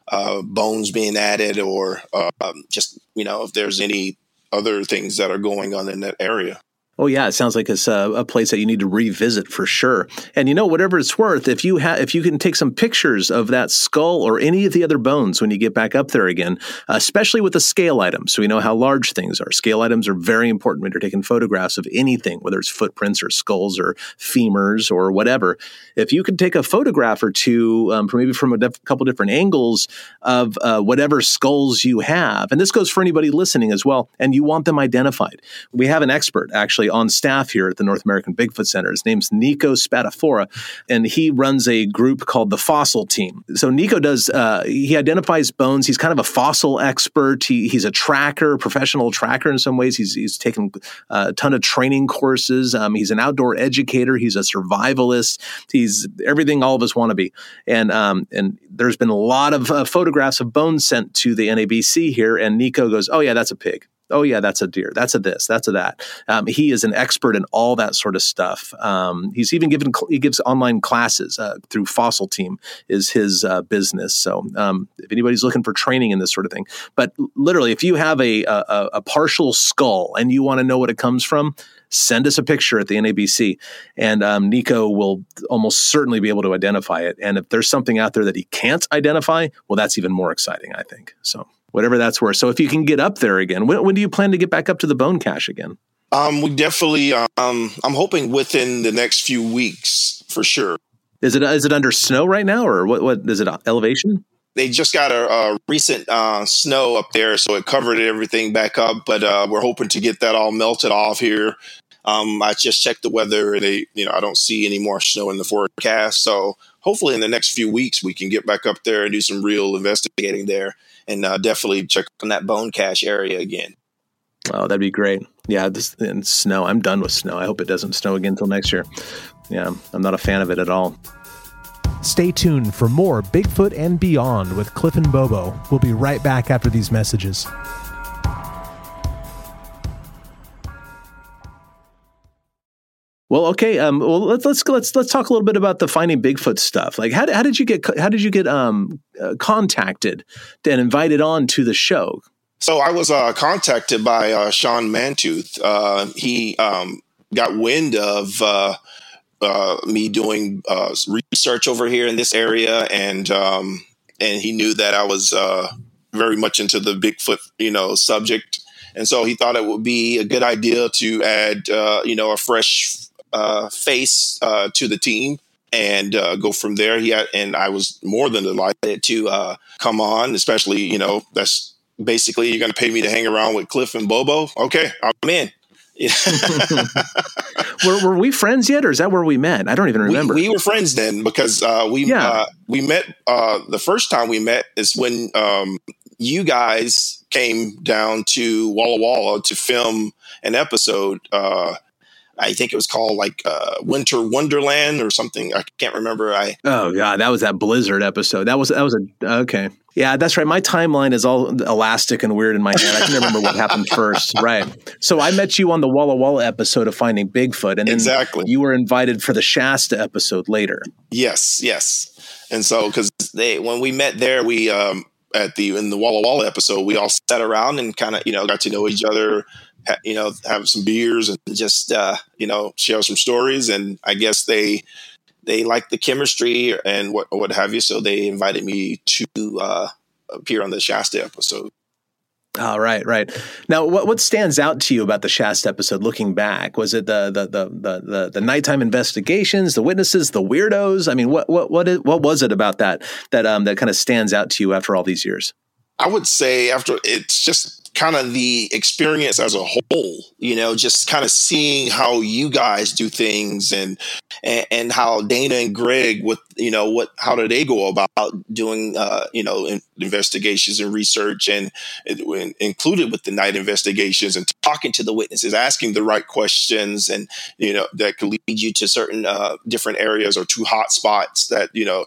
uh, bones being added, or um, just you know if there's any other things that are going on in that area. Oh yeah, it sounds like it's a, a, place that you need to revisit for sure. And you know, whatever it's worth, if you have, if you can take some pictures of that skull or any of the other bones when you get back up there again, especially with the scale items, so we know how large things are. Scale items are very important when you're taking photographs of anything, whether it's footprints or skulls or femurs or whatever. If you could take a photograph or two, um, maybe from a def- couple different angles of uh, whatever skulls you have, and this goes for anybody listening as well, and you want them identified, we have an expert actually on staff here at the North American Bigfoot Center. His name's Nico Spatafora, and he runs a group called the Fossil Team. So Nico does uh, he identifies bones. He's kind of a fossil expert. He, he's a tracker, professional tracker in some ways. He's he's taken a ton of training courses. Um, he's an outdoor educator. He's a survivalist. He's everything all of us want to be. And um, and there's been a lot of uh, photographs of bones sent to the NABC here, and Nico goes, "Oh yeah, that's a pig." Oh yeah, that's a deer, that's a this, that's a that. Um, he is an expert in all that sort of stuff. Um, he's even given he gives online classes uh, through Fossil Team is his uh, business. So um, if anybody's looking for training in this sort of thing, but literally, if you have a a, a partial skull and you want to know what it comes from, send us a picture at the NABC, and um, Nico will almost certainly be able to identify it. And if there's something out there that he can't identify, well, that's even more exciting, I think. So whatever that's worth. So if you can get up there again, when, when do you plan to get back up to the bone cache again? Um, we definitely. Um, I'm hoping within the next few weeks for sure. Is it is it under snow right now, or what? What is it? Elevation? They just got a, a recent uh, snow up there, so it covered everything back up. But uh, we're hoping to get that all melted off here. Um, I just checked the weather, and they, you know, I don't see any more snow in the forecast. So hopefully, in the next few weeks, we can get back up there and do some real investigating there and uh, definitely check on that bone cache area again. Oh, that'd be great. Yeah, this and snow. I'm done with snow. I hope it doesn't snow again until next year. Yeah, I'm not a fan of it at all. Stay tuned for more Bigfoot and Beyond with Cliff and Bobo. We'll be right back after these messages. Well, okay. Um, well, let's let's let's let's talk a little bit about the finding Bigfoot stuff. Like, how, how did you get how did you get um, uh, contacted and invited on to the show? So I was uh, contacted by uh, Sean Mantooth. Uh, he um, got wind of uh, uh, me doing research over here in this area, and um, and he knew that I was very much into the Bigfoot, you know, subject. And so he thought it would be a good idea to add, you know, a fresh uh, face uh, to the team and uh, go from there. He had, and I was more than delighted to uh, come on, especially you know that's basically you're going to pay me to hang around with Cliff and Bobo. Okay, I'm in. were, were we friends yet, or is that where we met? I don't even remember. We, we were friends then because uh, we yeah. uh, we met uh, the first time we met is when um, you guys came down to Walla Walla to film an episode uh, I think it was called like uh, Winter Wonderland or something. I can't remember. I oh god, that was that Blizzard episode. That was that was a okay. Yeah, that's right. My timeline is all elastic and weird in my head. I can remember what happened first. Right. So I met you on the Walla Walla episode of Finding Bigfoot, and then exactly you were invited for the Shasta episode later. Yes, yes. And so because they when we met there, we um, at the in the Walla Walla episode, we all sat around and kind of you know got to know each other you know, have some beers and just, uh, you know, share some stories. And I guess they, they like the chemistry and what, what have you. So they invited me to, uh, appear on the Shasta episode. Oh, right, right. Now, what what stands out to you about the Shasta episode? Looking back, was it the the the the the, the nighttime investigations, the witnesses, the weirdos? I mean, what what what is, what was it about that that um that kind of stands out to you after all these years? I would say after it's just kind of the experience as a whole, you know, just kind of seeing how you guys do things and, and, and how Dana and Greg, with, you know, what, how do they go about doing, uh, you know, in, investigations and research and, and included with the night investigations and talking to the witnesses, asking the right questions and, you know, that could lead you to certain, uh, different areas or two hot spots that, you know,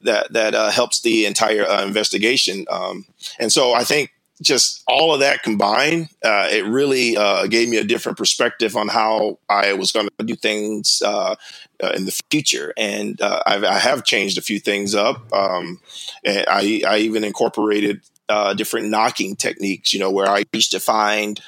that, that, uh, helps the entire uh, investigation. Um, and so I think just all of that combined, uh, it really uh, gave me a different perspective on how I was going to do things uh, uh, in the future. And uh, I've, I have changed a few things up. Um, I, I even incorporated uh, different knocking techniques, you know, where I used to find,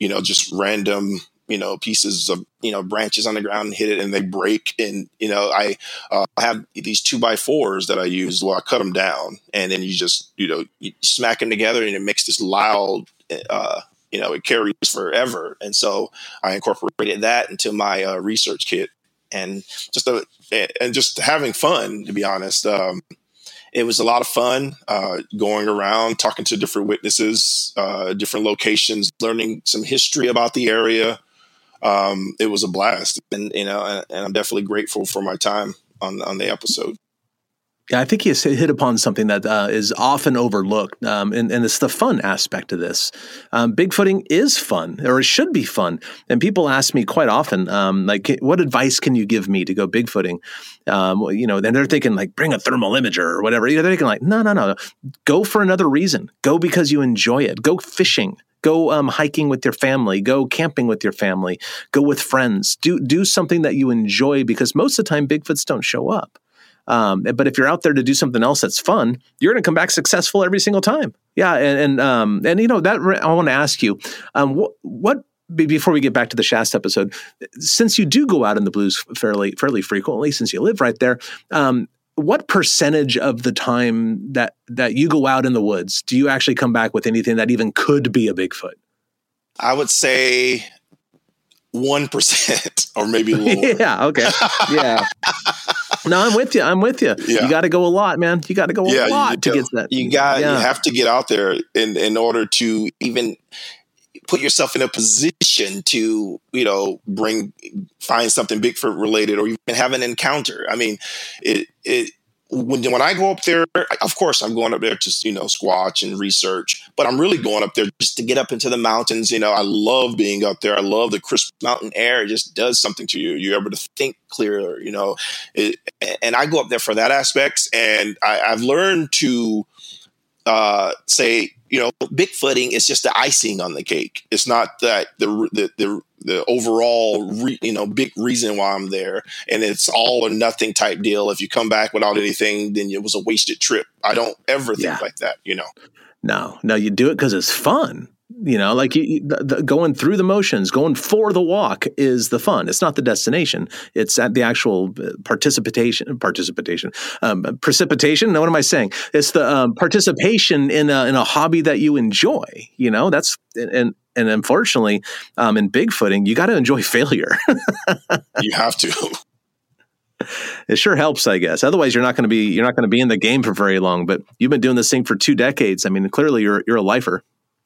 you know, just random you know pieces of you know branches on the ground and hit it and they break. And you know i uh, have these two by fours that i use. Where i cut them down and then you just you know you smack them together and it makes this loud uh, you know it carries forever. And so i incorporated that into my uh, research kit. And just a, and just having fun to be honest. Um, it was a lot of fun uh, going around talking to different witnesses uh, different locations learning some history about the area um, it was a blast, and you know, and, I'm definitely grateful for my time on on the episode. Yeah, I think he hit upon something that uh, is often overlooked, um, and, and, it's the fun aspect of this. Um, Bigfooting is fun, or it should be fun. And people ask me quite often, um, like, what advice can you give me to go Bigfooting? Um, you know, and they're thinking like, bring a thermal imager or whatever. You know, They're thinking like, no, no, no, go for another reason. Go because you enjoy it. Go fishing. Go um, hiking with your family. Go camping with your family. Go with friends. Do do something that you enjoy because most of the time Bigfoots don't show up. Um, but if you're out there to do something else that's fun, you're going to come back successful every single time. Yeah, and and um, and you know that I want to ask you, um, what what before we get back to the Shasta episode, since you do go out in the blues fairly fairly frequently, since you live right there, um, what percentage of the time that that you go out in the woods do you actually come back with anything that even could be a bigfoot? I would say 1% or maybe lower yeah okay. Yeah. No i'm with you i'm with you. Yeah. you got to go a lot man. You got to go a yeah, lot to get that. You got yeah. you have to get out there in in order to even put yourself in a position to you know bring find something bigfoot related or even have an encounter i mean it it when, when I go up there, of course, I'm going up there to, you know, squatch and research, but I'm really going up there just to get up into the mountains. You know, I love being up there. I love the crisp mountain air. It just does something to you. You're able to think clearer, you know, it, and I go up there for that aspect. And I, I've learned to uh, say, you know, Bigfooting is just the icing on the cake. It's not that the the the, the overall re, you know big reason why I'm there, and it's all or nothing type deal. If you come back without anything, then it was a wasted trip. I don't ever think yeah. like that. You know. No, no, you do it because it's fun. You know, like you, the, the, going through the motions, going for the walk is the fun. It's not the destination. It's at the actual uh, participation, participation, um, precipitation. No, what am I saying? It's the um, participation in a, in a hobby that you enjoy. You know, that's and and unfortunately, um, in bigfooting, you got to enjoy failure. you have to. It sure helps, I guess. Otherwise, you're not going to be you're not going to be in the game for very long. But you've been doing this thing for two decades. I mean, clearly you're you're a lifer.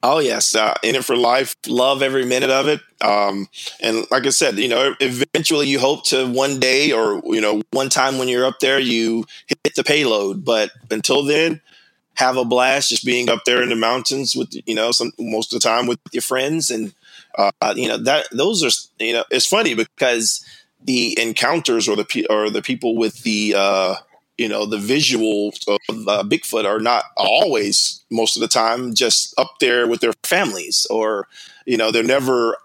Oh yes, uh, in it for life. Love every minute of it. Um, and like I said, you know, eventually you hope to one day, or you know, one time when you're up there, you hit the payload. But until then, have a blast just being up there in the mountains with you know some most of the time with your friends, and uh, you know that those are you know it's funny because the encounters or the or the people with the uh, you know the visuals of uh, Bigfoot are not always most of the time just up there with their families or you know they're never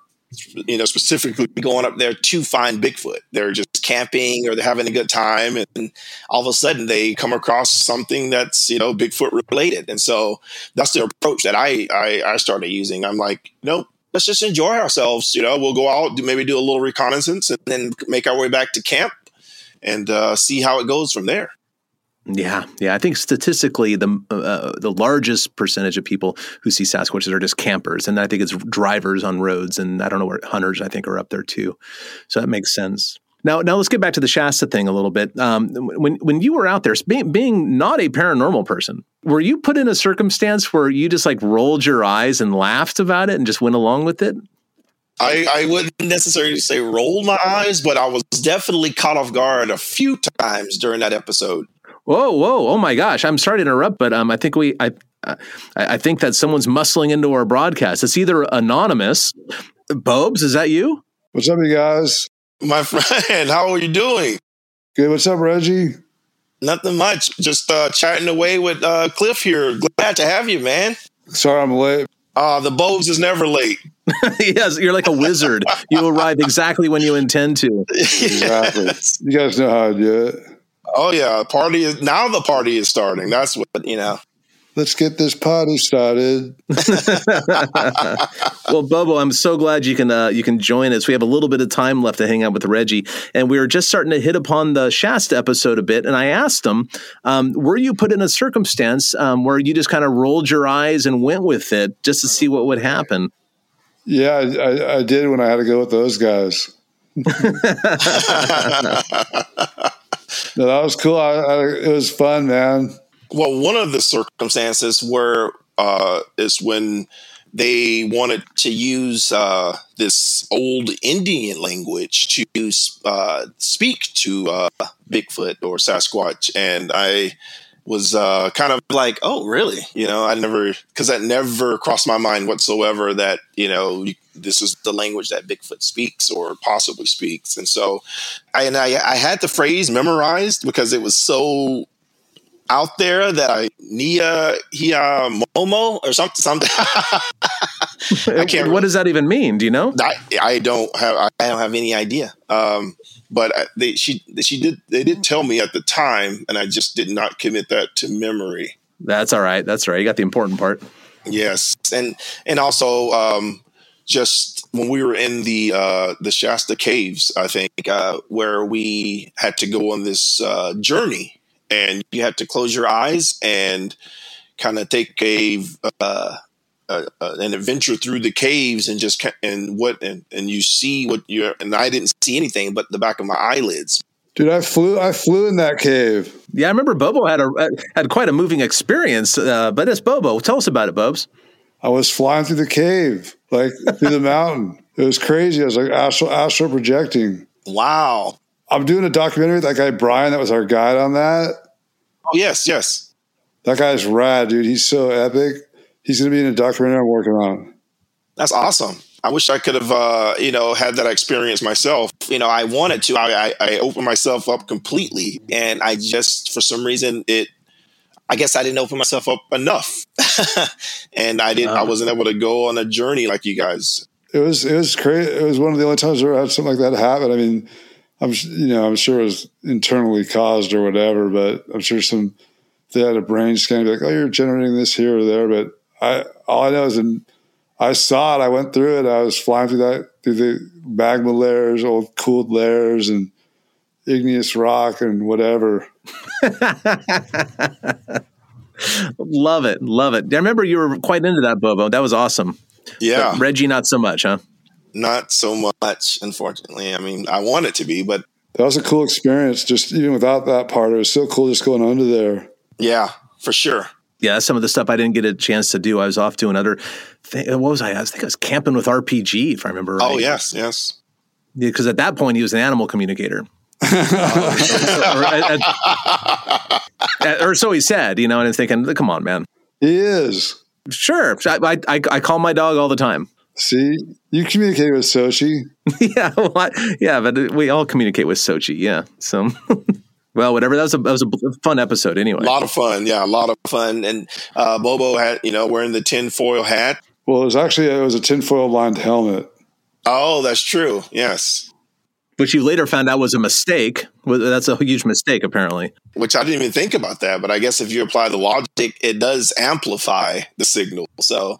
you know specifically going up there to find Bigfoot. They're just camping or they're having a good time, and all of a sudden they come across something that's you know Bigfoot related, and so that's the approach that I I, I started using. I'm like, nope. Let's just enjoy ourselves. You know, we'll go out, maybe do a little reconnaissance, and then make our way back to camp and uh, see how it goes from there. Yeah, yeah. I think statistically, the uh, the largest percentage of people who see Sasquatches are just campers, and I think it's drivers on roads, and I don't know where hunters I think are up there too. So that makes sense. Now, now let's get back to the Shasta thing a little bit. Um, when when you were out there, being, being not a paranormal person, were you put in a circumstance where you just like rolled your eyes and laughed about it and just went along with it? I, I wouldn't necessarily say roll my eyes, but I was definitely caught off guard a few times during that episode. Whoa, whoa, oh my gosh! I'm sorry to interrupt, but um, I think we, I, I, I think that someone's muscling into our broadcast. It's either anonymous. Bobes, is that you? What's up, you guys? My friend, how are you doing? Good. What's up, Reggie? Nothing much. Just uh, chatting away with uh, Cliff here. Glad to have you, man. Sorry I'm late. Uh, the Bobes is never late. yes, you're like a wizard. you arrive exactly when you intend to. Exactly. you guys know how I do it. Oh yeah, party is now. The party is starting. That's what you know. Let's get this party started. well, Bobo, I'm so glad you can uh, you can join us. We have a little bit of time left to hang out with Reggie, and we were just starting to hit upon the Shasta episode a bit. And I asked him, um, "Were you put in a circumstance um, where you just kind of rolled your eyes and went with it just to see what would happen?" Yeah, I, I, I did when I had to go with those guys. no, that was cool. I, I, it was fun, man. Well, one of the circumstances where uh, is when they wanted to use uh, this old Indian language to uh, speak to uh, Bigfoot or Sasquatch, and I was uh, kind of like, oh, really? You know, I never, because that never crossed my mind whatsoever that, you know, this is the language that Bigfoot speaks or possibly speaks. And so I, and I, I had the phrase memorized because it was so out there that I Nia Hia Momo or something something. I can't. What does that even mean? Do you know? I, I don't have I don't have any idea. Um, but they she she did they did tell me at the time, and I just did not commit that to memory. That's all right. That's all right. You got the important part. Yes, and and also um, just when we were in the uh, the Shasta caves, I think uh, where we had to go on this uh, journey and you have to close your eyes and kind of take a, uh, a, a, an adventure through the caves and just and what and, and you see what you're and I didn't see anything but the back of my eyelids. Dude, I flew. I flew in that cave. Yeah, I remember Bobo had a had quite a moving experience. Uh, but it's Bobo. Tell us about it, Bobs. I was flying through the cave, like through the mountain. It was crazy. I was like astral, astral projecting. Wow. I'm doing a documentary with that guy Brian. That was our guide on that. Oh yes, yes. That guy's rad, dude. He's so epic. He's going to be in a documentary I'm working on. That's awesome. I wish I could have, uh, you know, had that experience myself. You know, I wanted to. I, I, I opened myself up completely, and I just, for some reason, it. I guess I didn't open myself up enough, and I didn't. I wasn't able to go on a journey like you guys. It was. It was crazy. It was one of the only times where I had something like that happen. I mean, I'm you know I'm sure it was internally caused or whatever, but I'm sure some they had a brain scan be like, oh, you're generating this here or there. But I all I know is in, I saw it. I went through it. I was flying through that through the magma layers, old cooled layers, and igneous rock and whatever. love it, love it. I remember you were quite into that, Bobo. That was awesome. Yeah, but Reggie, not so much, huh? Not so much, unfortunately. I mean, I want it to be, but that was a cool experience. Just even without that part, it was so cool just going under there. Yeah, for sure. Yeah, some of the stuff I didn't get a chance to do. I was off doing other. Thing. What was I? I think I was camping with RPG, if I remember oh, right. Oh yes, yes. Because at that point he was an animal communicator. or, uh, or, so he said, you know, and I'm thinking, come on, man. He is. Sure. I, I, I call my dog all the time. See, you communicate with Sochi. yeah, well, I, yeah, but we all communicate with Sochi. Yeah, so. well, whatever. That was a that was a fun episode. Anyway, a lot of fun. Yeah, a lot of fun. And uh, Bobo had you know wearing the tinfoil hat. Well, it was actually it was a tinfoil lined helmet. Oh, that's true. Yes. Which you later found out was a mistake. That's a huge mistake, apparently. Which I didn't even think about that, but I guess if you apply the logic, it does amplify the signal. So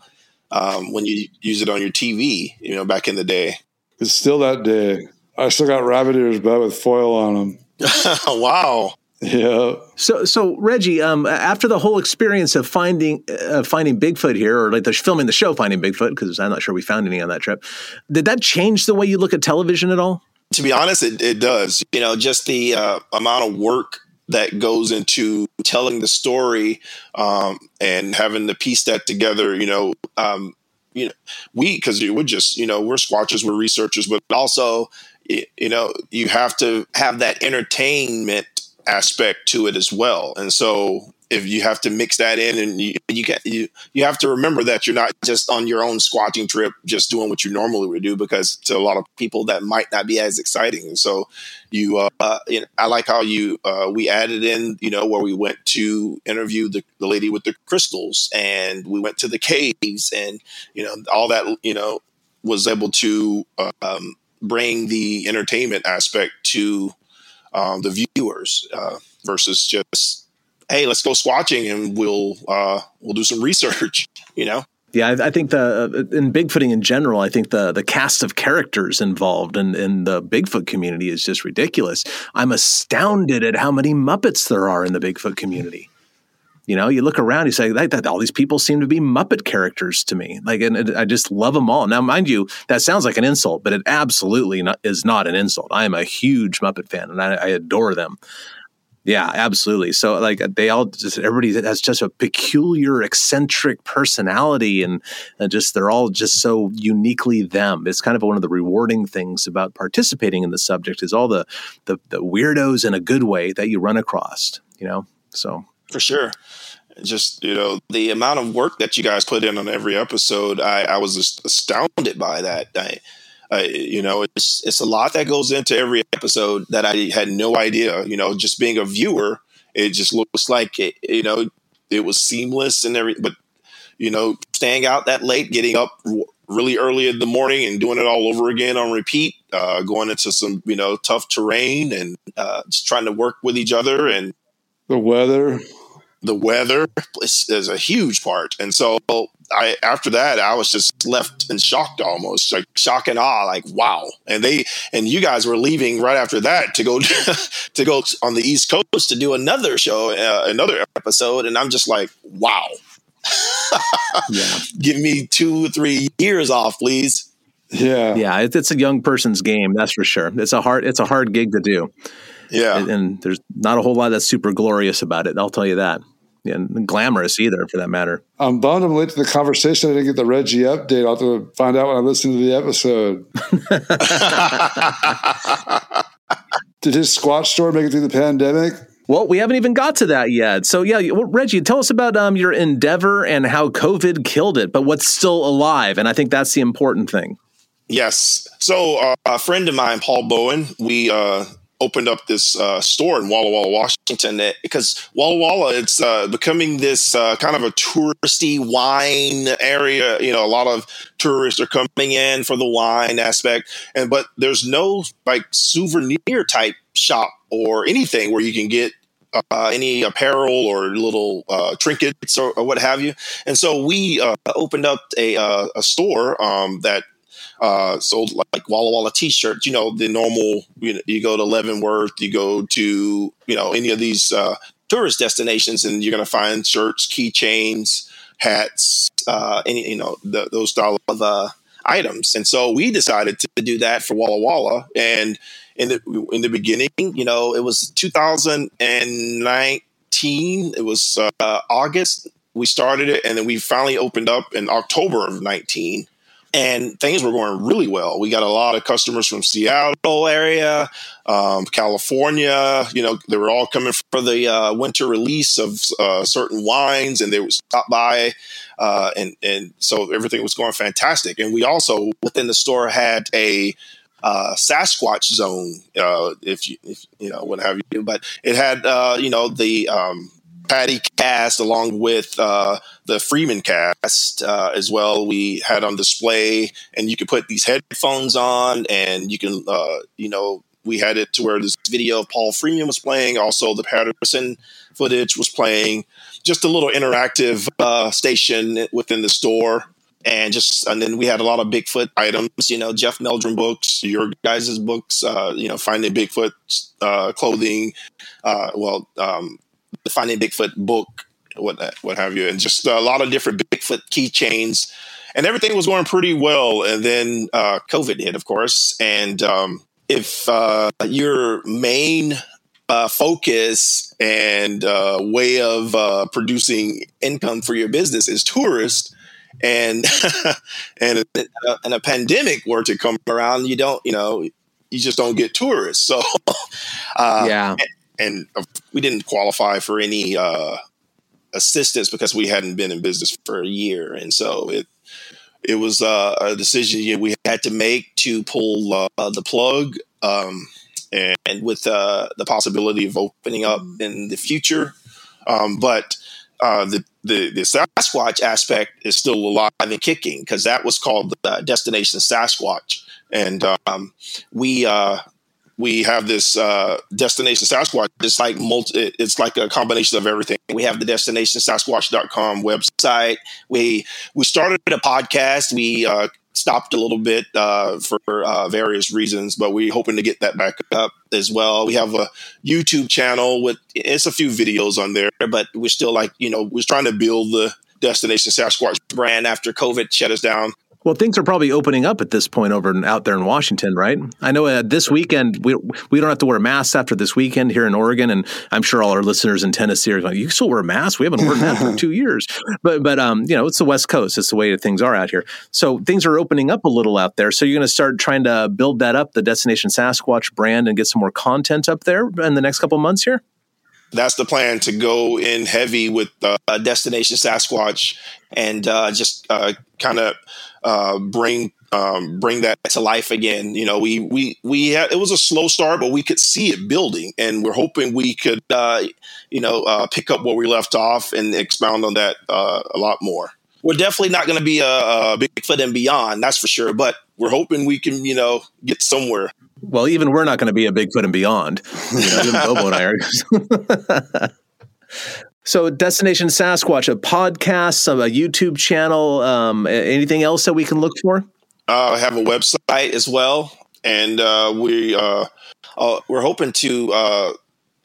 um, when you use it on your TV, you know, back in the day. It's still that day. I still got rabbit ears, but with foil on them. wow. Yeah. So, so Reggie, um, after the whole experience of finding uh, finding Bigfoot here, or like the filming the show Finding Bigfoot, because I'm not sure we found any on that trip, did that change the way you look at television at all? to be honest, it, it does. You know, just the uh, amount of work that goes into telling the story um, and having to piece that together. You know, um, you know, we because we're just you know we're squatchers, we're researchers, but also you know you have to have that entertainment aspect to it as well, and so if you have to mix that in and you you you you have to remember that you're not just on your own squatching trip just doing what you normally would do because to a lot of people that might not be as exciting. And so you uh you know, I like how you uh we added in you know where we went to interview the, the lady with the crystals and we went to the caves and you know all that you know was able to um, bring the entertainment aspect to um, the viewers uh, versus just hey, let's go squatching and we'll uh, we'll do some research. You know. Yeah, I, I think the uh, in Bigfooting in general, I think the the cast of characters involved in, in the Bigfoot community is just ridiculous. I'm astounded at how many Muppets there are in the Bigfoot community. You know, you look around, you say that, that all these people seem to be Muppet characters to me. Like, and, I just love them all. Now, mind you, that sounds like an insult, but it absolutely not, is not an insult. I am a huge Muppet fan, and I, I adore them. Yeah, absolutely. So like uh, they all just everybody has just a peculiar, eccentric personality, and, and just they're all just so uniquely them. It's kind of one of the rewarding things about participating in the subject is all the the, the weirdos in a good way that you run across. You know, so for sure just you know the amount of work that you guys put in on every episode i, I was just astounded by that I, uh, you know, it's it's a lot that goes into every episode that I had no idea. You know, just being a viewer, it just looks like it. You know, it was seamless and everything. But you know, staying out that late, getting up really early in the morning and doing it all over again on repeat, uh, going into some you know tough terrain and uh, just trying to work with each other and the weather the weather is, is, a huge part. And so I after that I was just left and shocked almost like shock and awe like wow. And they and you guys were leaving right after that to go to go on the East Coast to do another show, uh, another episode and I'm just like wow. yeah. Give me 2 or 3 years off please. Yeah. Yeah, it's a young person's game, that's for sure. It's a hard it's a hard gig to do. Yeah. And, and, there's not a whole lot that's super glorious about it. I'll tell you that and glamorous either, for that matter. I'm bummed I'm late to the conversation. I didn't get the Reggie update. I'll have to find out when I listen to the episode. Did his squat store make it through the pandemic? Well, we haven't even got to that yet. So, yeah, Reggie, tell us about um, your endeavor and how COVID killed it, but what's still alive. And I think that's the important thing. Yes. So, uh, a friend of mine, Paul Bowen, we uh, opened up this uh, store in Walla Walla, Washington, that, because Walla Walla it's uh, becoming this uh, kind of a touristy wine area. You know, a lot of tourists are coming in for the wine aspect, and but there's no like souvenir type shop or anything where you can get uh, any apparel or little uh, trinkets or, or, what have you. And so we uh, opened up a, uh, a store um, that uh, sold like Walla Walla T-shirts. You know, the normal. You, know, you go to Leavenworth, you go to you know any of these uh, tourist destinations, and you're going to find shirts, keychains, hats, uh, any you know the, those style of uh, items. And so we decided to do that for Walla Walla. And in the in the beginning, you know, it was 2019. It was uh, August we started it, and then we finally opened up in October of 19 and things were going really well. We got a lot of customers from Seattle area, um, California. You know, they were all coming for the uh, winter release of uh, certain wines, and they would stop by, uh, and and so everything was going fantastic. And we also within the store had a uh, Sasquatch zone, uh, if you if, you know what have you, but it had uh, you know the um, Patty cast along with uh, the Freeman cast uh, as well. We had on display, and you could put these headphones on, and you can, uh, you know, we had it to where this video of Paul Freeman was playing, also the Patterson footage was playing. Just a little interactive uh, station within the store. And just and then we had a lot of Bigfoot items, you know, Jeff Meldrum books, your guys' books, uh, you know, finding Bigfoot uh, clothing, well, um, Finding Bigfoot book, what what have you, and just a lot of different Bigfoot keychains, and everything was going pretty well. And then uh, COVID hit, of course, and um, if uh, your main uh, focus and uh, way of uh, producing income for your business is tourists, and and a, and a pandemic were to come around, you don't, you know, you just don't get tourists. So, uh, Yeah. And, and we didn't qualify for any uh, assistance because we hadn't been in business for a year, and so it it was uh, a decision we had to make to pull uh, the plug. Um, and, and with uh, the possibility of opening up in the future, um, but uh, the, the the Sasquatch aspect is still alive and kicking because that was called the Destination Sasquatch, and um, we uh, we have this uh, Destination Sasquatch. It's like multi, it's like a combination of everything. We have the DestinationSasquatch.com website. We we started a podcast. We uh, stopped a little bit uh, for uh, various reasons, but we're hoping to get that back up as well. We have a YouTube channel with it's a few videos on there, but we're still like you know we're trying to build the Destination Sasquatch brand after COVID shut us down. Well, things are probably opening up at this point over in, out there in Washington, right? I know uh, this weekend we we don't have to wear masks after this weekend here in Oregon, and I'm sure all our listeners in Tennessee are like, "You still wear masks? We haven't worn that for two years." But but um, you know, it's the West Coast. It's the way that things are out here. So things are opening up a little out there. So you're going to start trying to build that up, the Destination Sasquatch brand, and get some more content up there in the next couple months here. that's the plan to go in heavy with uh, Destination Sasquatch and uh, just uh, kind of uh, bring um, bring that to life again. You know, we we we had it was a slow start, but we could see it building, and we're hoping we could uh, you know uh, pick up where we left off and expound on that uh, a lot more. We're definitely not going to be a, a Bigfoot and beyond, that's for sure. But we're hoping we can you know get somewhere. Well, even we're not going to be a Bigfoot and beyond. You know, Bobo and I are. so, Destination Sasquatch, a podcast, a YouTube channel, um, anything else that we can look for? uh, have a website as well, and uh, we uh, uh, we're hoping to uh,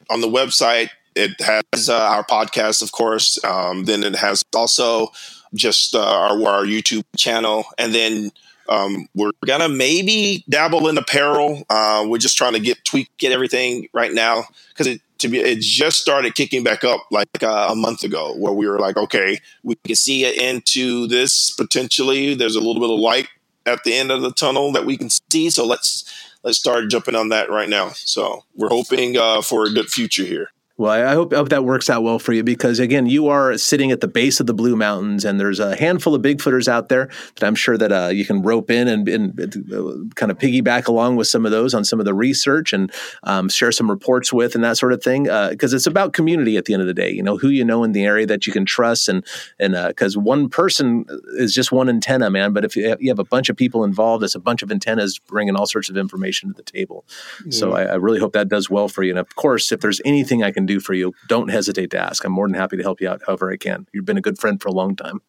on the website. It has uh, our podcast, of course. Um, then it has also just our our YouTube channel, and then um, we're gonna maybe dabble in apparel. Uh, we're just trying to get tweak get everything right now because it to be it just started kicking back up like uh, a month ago, where we were like, okay, we can see it into this potentially. There's a little bit of light at the end of the tunnel that we can see. So let's let's start jumping on that right now. So we're hoping uh, for a good future here. Well, I hope, I hope that works out well for you because, again, you are sitting at the base of the Blue Mountains, and there's a handful of Bigfooters out there that I'm sure that uh, you can rope in and, and uh, kind of piggyback along with some of those on some of the research and um, share some reports with and that sort of thing. Because it's about community at the end of the day. You know who you know in the area that you can trust, and and because one person is just one antenna, man. But if you have, you have a bunch of people involved, it's a bunch of antennas bringing all sorts of information to the table. So I, I really hope that does well for you. And of course, if there's anything I can do for you, don't hesitate to ask. I'm more than happy to help you out however I can. You've been a good friend for a long time.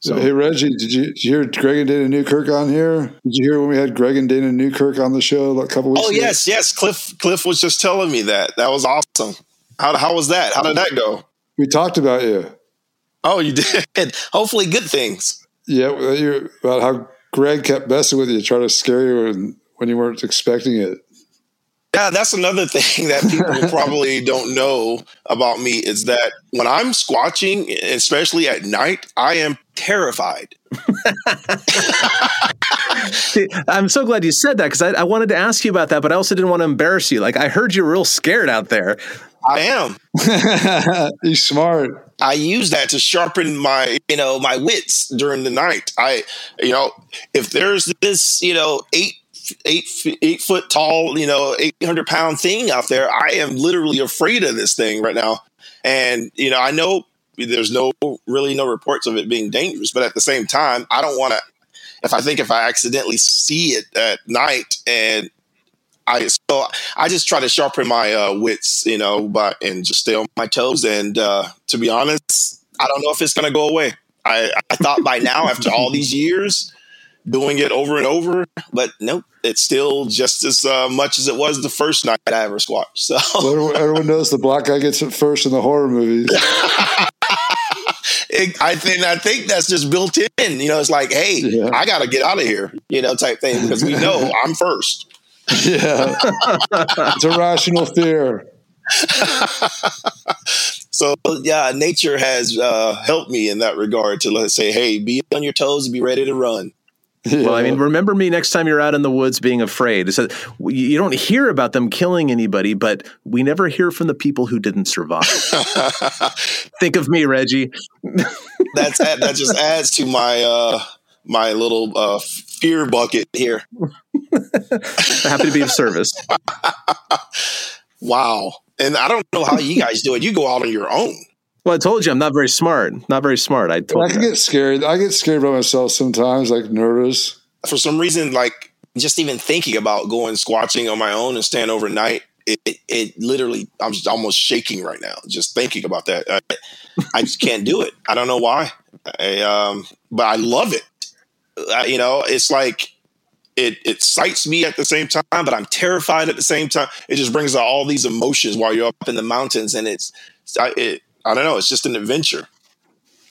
So hey Reggie, did you, did you hear Greg and Dana Newkirk on here? Did you hear when we had Greg and Dana Newkirk on the show a couple weeks Oh ago? yes, yes. Cliff Cliff was just telling me that. That was awesome. How how was that? How did that go? We talked about you. Oh, you did. Hopefully, good things. Yeah, well, you about how Greg kept messing with you, trying to scare you when, when you weren't expecting it. Yeah, that's another thing that people probably don't know about me is that when I'm squatching, especially at night, I am terrified. I'm so glad you said that because I, I wanted to ask you about that, but I also didn't want to embarrass you. Like I heard you're real scared out there. I am. He's smart. I use that to sharpen my, you know, my wits during the night. I, you know, if there's this, you know, eight, eight, eight foot tall, you know, eight hundred pound thing out there, I am literally afraid of this thing right now. And you know, I know there's no really no reports of it being dangerous, but at the same time, I don't want to. If I think if I accidentally see it at night and I so I just try to sharpen my uh, wits, you know, but and just stay on my toes. And uh, to be honest, I don't know if it's to go away. I, I thought by now, after all these years doing it over and over, but nope, it's still just as uh, much as it was the first night I ever squatched. So Everyone, everyone knows the black guy gets it first in the horror movies. it, I think I think that's just built in. You know, it's like, hey, Yeah. I got to get out of here, you know, type thing because we know I'm first. Yeah, it's a rational fear. So yeah, nature has uh, helped me in that regard to let's say, hey, be on your toes and be ready to run. Well, I mean, remember me next time you're out in the woods being afraid. So you don't hear about them killing anybody, but we never hear from the people who didn't survive. Think of me, Reggie. That's that just adds to my uh, my little uh, fear bucket here. Happy to be of service. Wow. And I don't know how you guys do it. You go out on your own. Well, I told you I'm not very smart. Not very smart. I told I can you. get scared. I get scared by myself sometimes, like nervous. For some reason, like just even thinking about going squatching on my own and staying overnight, it, it, it literally, I'm just almost shaking right now just thinking about that. I, I just can't do it. I don't know why. I, um, but I love it. Uh, you know, it's like it it excites me at the same time, but I'm terrified at the same time. It just brings out all these emotions while you're up in the mountains, and it's I, it, I don't know. It's just an adventure.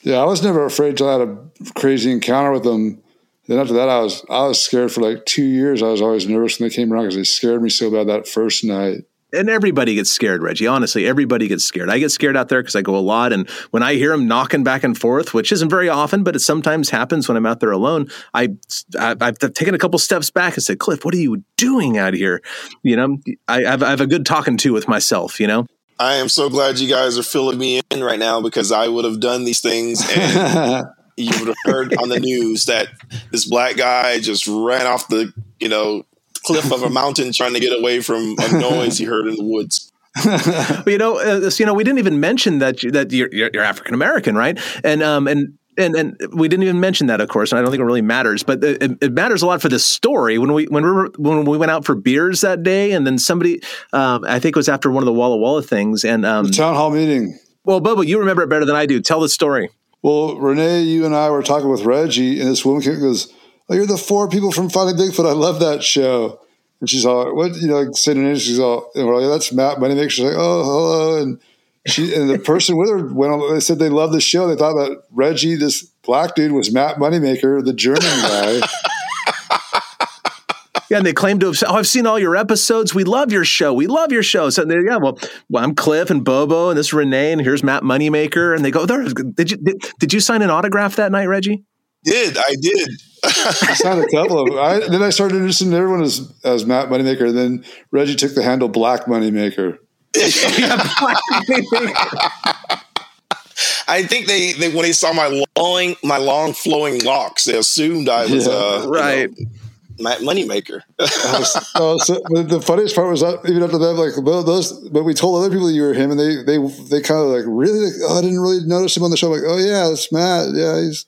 Yeah, I was never afraid till I had a crazy encounter with them. Then after that, I was I was scared for like two years. I was always nervous when they came around because they scared me so bad that first night. and everybody gets scared, Reggie. Honestly, everybody gets scared. I get scared out there because I go a lot, and when I hear them knocking back and forth, which isn't very often, but it sometimes happens when I'm out there alone, I, I I've taken a couple steps back and said, "Cliff, what are you doing out here?" You know, I, I've, I have a good talking to with myself. You know, I am so glad you guys are filling me in right now because I would have done these things and you would have heard on the news that this black guy just ran off the you know cliff of a mountain trying to get away from a noise he heard in the woods. But, you know, uh, so, you know, we didn't even mention that you- that you're, you're, you're African American, right? And um and. And, and we didn't even mention that, of course, and I don't think it really matters. But it, it matters a lot for this story. When we when we were, when we went out for beers that day, and then somebody, um, I think it was after one of the Walla Walla things, and um, Town hall meeting. well, Bobo, you remember it better than I do. Tell the story. Well, Renee, you and I were talking with Reggie, and this woman goes, "Oh, you're the four people from Finding Bigfoot. I love that show." And she's all, "What?" You know, like sitting in. She's all, and we're like, "That's Matt Moneymaker." She's like, "Oh, hello." And she and the person with her went on. They said they loved the show. They thought that Reggie, this black dude, was Matt Moneymaker, the German guy. Yeah, and they claim to have. said, Oh, I've seen all your episodes. We love your show. We love your show. So there, yeah. Well, well, I'm Cliff and Bobo, and this is Renee, and here's Matt Moneymaker. And they go, there. Did you did, did you sign an autograph that night, Reggie? Did I did? I signed a couple of them. I, then I started introducing everyone as, as Matt Moneymaker. And then Reggie took the handle Black Moneymaker. I think they, they when they saw my long my long flowing locks, they assumed I was Yeah, uh, you right. know, Matt Moneymaker. Oh, so but the funniest part was that even after that, like, well, those, but we told other people you were him, and they they they kind of like really, like, oh, I didn't really notice him on the show. I'm like, oh yeah, it's Matt. Yeah, he's.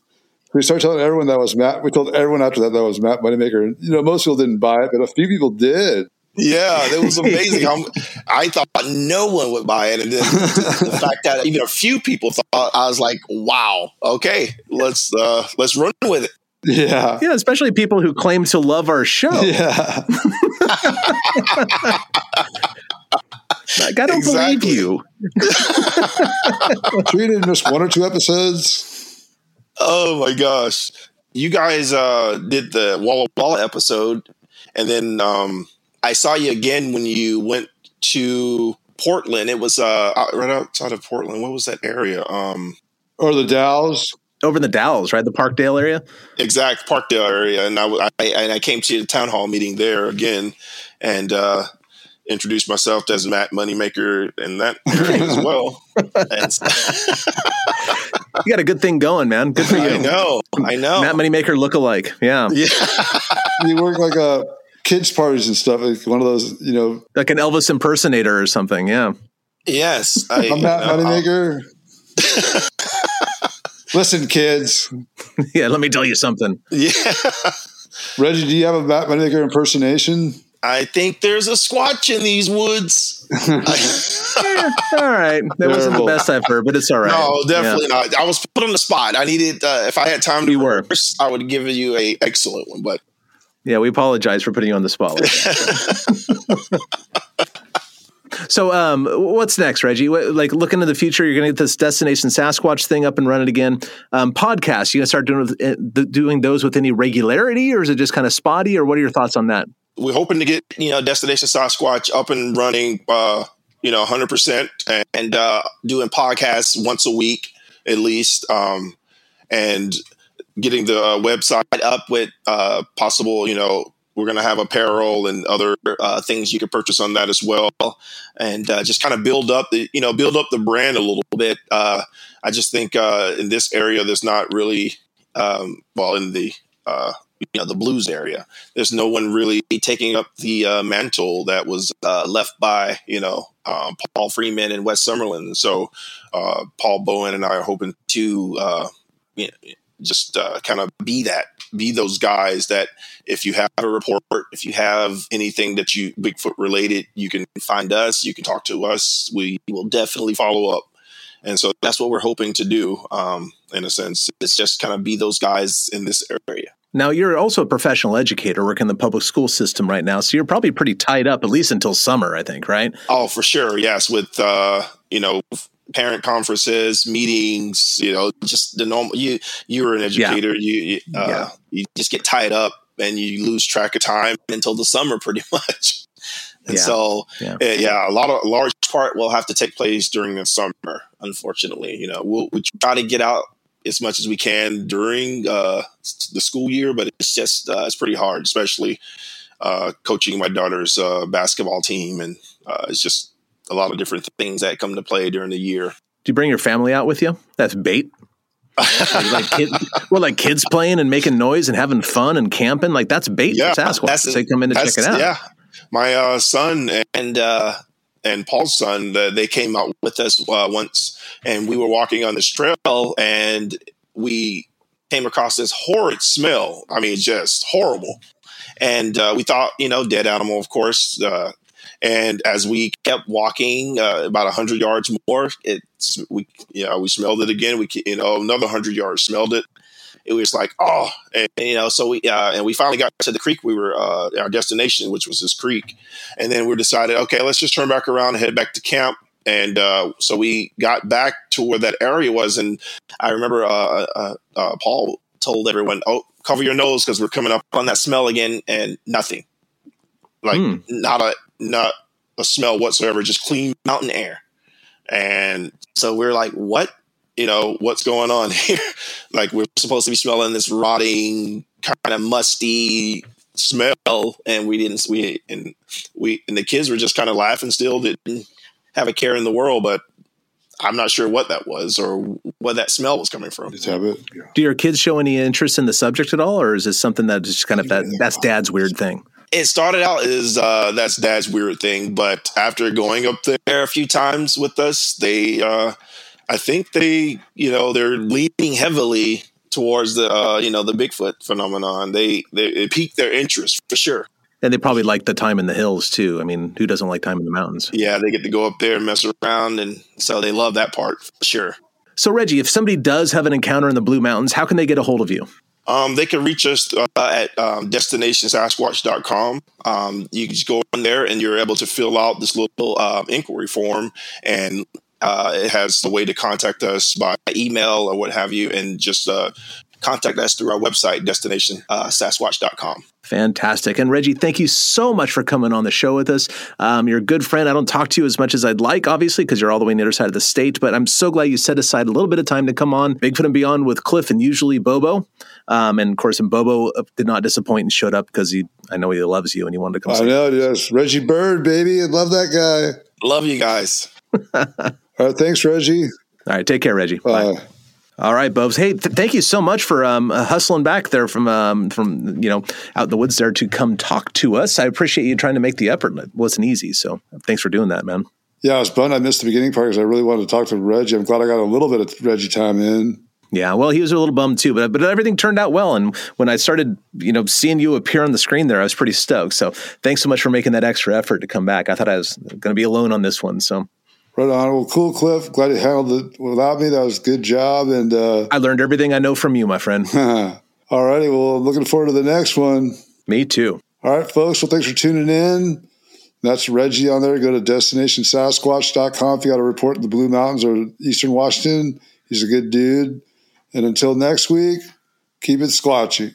We started telling everyone that was Matt. We told everyone after that that was Matt Moneymaker, and you know most people didn't buy it, but a few people did. Yeah, it was amazing. how, I thought no one would buy it, and then the fact that even a few people thought, I was like, "Wow, okay, let's uh, let's run with it." Yeah, Yeah, especially people who claim to love our show. yeah. Like, I don't Exactly. believe you. we did just one or two episodes. Oh my gosh, you guys uh, did the Walla Walla episode, and then um, I saw you again when you went to Portland. It was uh, right outside of Portland. What was that area? Um, Or the Dows. Over in the Dalles, right? The Parkdale area. exact Parkdale area, and I, w- I- and I came to the town hall meeting there again, and uh, introduced myself as Matt Moneymaker in that area as well. And You got a good thing going, man. Good for you. I know, I know. Matt Moneymaker look-alike. Yeah. yeah, You work like a kids parties and stuff. Like one of those, you know, Like an Elvis impersonator or something. Yeah. yes. I, I'm Matt uh, Moneymaker. Listen, kids. yeah. Let me tell you something. yeah. Reggie, do you have a Matt Moneymaker impersonation? I think there's a squatch in these woods. All right. That wasn't the best I've heard, but it's all right. No, Yeah. definitely not. I was put on the spot. I needed, uh, if I had time to You were. I would give you a excellent one. But Yeah, we apologize for putting you on the spot. so, um, what's next, Reggie? What, like, looking to the future. You're going to get this Destination Sasquatch thing up and running again. Um, podcasts. You going to start doing with, uh, doing those with any regularity, or is it just kind of spotty? Or what are your thoughts on that? we're hoping to get you know Destination Sasquatch up and running, uh, you know, 100 percent, and uh, doing podcasts once a week at least, um, and getting the uh, website up with uh, possible, you know, we're going to have apparel and other uh, things you can purchase on that as well, and uh, just kind of build up the, you know, build up the brand a little bit. Uh, I just think uh, in this area, there's not really, um, well, in the you know the blues area, there's no one really taking up the mantle that was left by you know um, Paul Freeman and Wes Sumerlin. So Paul Bowen and I are hoping to, you know, just kind of be that be those guys that if you have a report, if you have anything that you Bigfoot related, you can find us, you can talk to us. We will definitely follow up. And so that's what we're hoping to do, um, in a sense. It's just kind of be those guys in this area. Now, you're also a professional educator working in the public school system right now. So you're probably pretty tied up, at least until summer, I think, right? Oh, for sure. Yes. With, uh, you know, parent conferences, meetings, you know, just the normal. You you're an educator. Yeah. You uh, yeah. you just get tied up and you lose track of time until the summer, pretty much. And yeah. so, yeah. Eh, yeah. a lot of a large part will have to take place during the summer. Unfortunately, you know, we'll, we try to get out as much as we can during uh, the school year, but it's just uh, it's pretty hard, especially uh, coaching my daughter's uh, basketball team, and uh, it's just a lot of different things that come to play during the year. Do you bring your family out with you? That's bait. like kids, well, like kids playing and making noise and having fun and camping, like that's bait yeah, for Sasquatch. That's, they come in to check it out. Yeah, my uh, son and uh, and Paul's son, they came out with us uh, once, and we were walking on this trail, and we came across this horrid smell. I mean, just horrible. And uh, we thought, you know, dead animal, of course. Uh, and as we kept walking uh, about hundred yards more, it's we you know we smelled it again. We you know another hundred yards smelled it. It was like oh, and, you know so we uh, and we finally got to the creek we were uh, our destination, which was this creek, and then we decided okay, let's just turn back around and head back to camp. And uh, so we got back to where that area was, and I remember uh, uh, uh, Paul told everyone, "Oh, cover your nose because we're coming up on that smell again," and nothing, like mm. not a not a smell whatsoever, just clean mountain air. And so we're like, what? You know, what's going on here? like we're supposed to be smelling this rotting, kind of musty smell, and we didn't. We and we and the kids were just kind of laughing still, didn't have a care in the world, but I'm not sure what that was or what that smell was coming from. Just have it. Do your kids show any interest in the subject at all, or is this something that just kind of that that's dad's weird thing? It started out as uh, that's dad's weird thing, but after going up there a few times with us, they, uh, I think they, you know, they're leaning heavily towards the, uh, you know, the Bigfoot phenomenon. They, they it piqued their interest for sure. And they probably like the time in the hills too. I mean, who doesn't like time in the mountains? Yeah, they get to go up there and mess around, and so they love that part for sure. So, Reggie, if somebody does have an encounter in the Blue Mountains, how can they get a hold of you? Um, they can reach us uh, at um, destinationsasquatch.com. Um, you can just go on there and you're able to fill out this little uh, inquiry form, and uh, it has the way to contact us by email or what have you, and just uh, contact us through our website, destination destinationsasquatch.com. Fantastic. And Reggie, thank you so much for coming on the show with us. Um, you're a good friend. I don't talk to you as much as I'd like, obviously, because you're all the way on the other side of the state, but I'm so glad you set aside a little bit of time to come on Bigfoot and Beyond with Cliff and usually Bobo. Um, and of course, and Bobo uh, did not disappoint and showed up because he, I know he loves you and he wanted to come. I know, yes. Reggie Bird, baby. I love that guy. Love you guys. all right. Thanks, Reggie. All right. Take care, Reggie. Bye. Bye. All right, Bobs. Hey, th- thank you so much for um, uh, hustling back there from um, from you know out in the woods there to come talk to us. I appreciate you trying to make the effort. It wasn't easy, so thanks for doing that, man. Yeah, I was bummed I missed the beginning part because I really wanted to talk to Reggie. I'm glad I got a little bit of Reggie time in. Yeah, well, he was a little bummed too, but but everything turned out well. And when I started, you know, seeing you appear on the screen there, I was pretty stoked. So thanks so much for making that extra effort to come back. I thought I was going to be alone on this one, so Right on. Well, cool, Cliff. Glad you handled it without me. That was a good job. And uh, I learned everything I know from you, my friend. All righty. Well, looking forward to the next one. Me too. All right, folks. Well, thanks for tuning in. That's Reggie on there. Go to destinationsasquatch.com if you got a report in the Blue Mountains or Eastern Washington. He's a good dude. And until next week, keep it squatchy.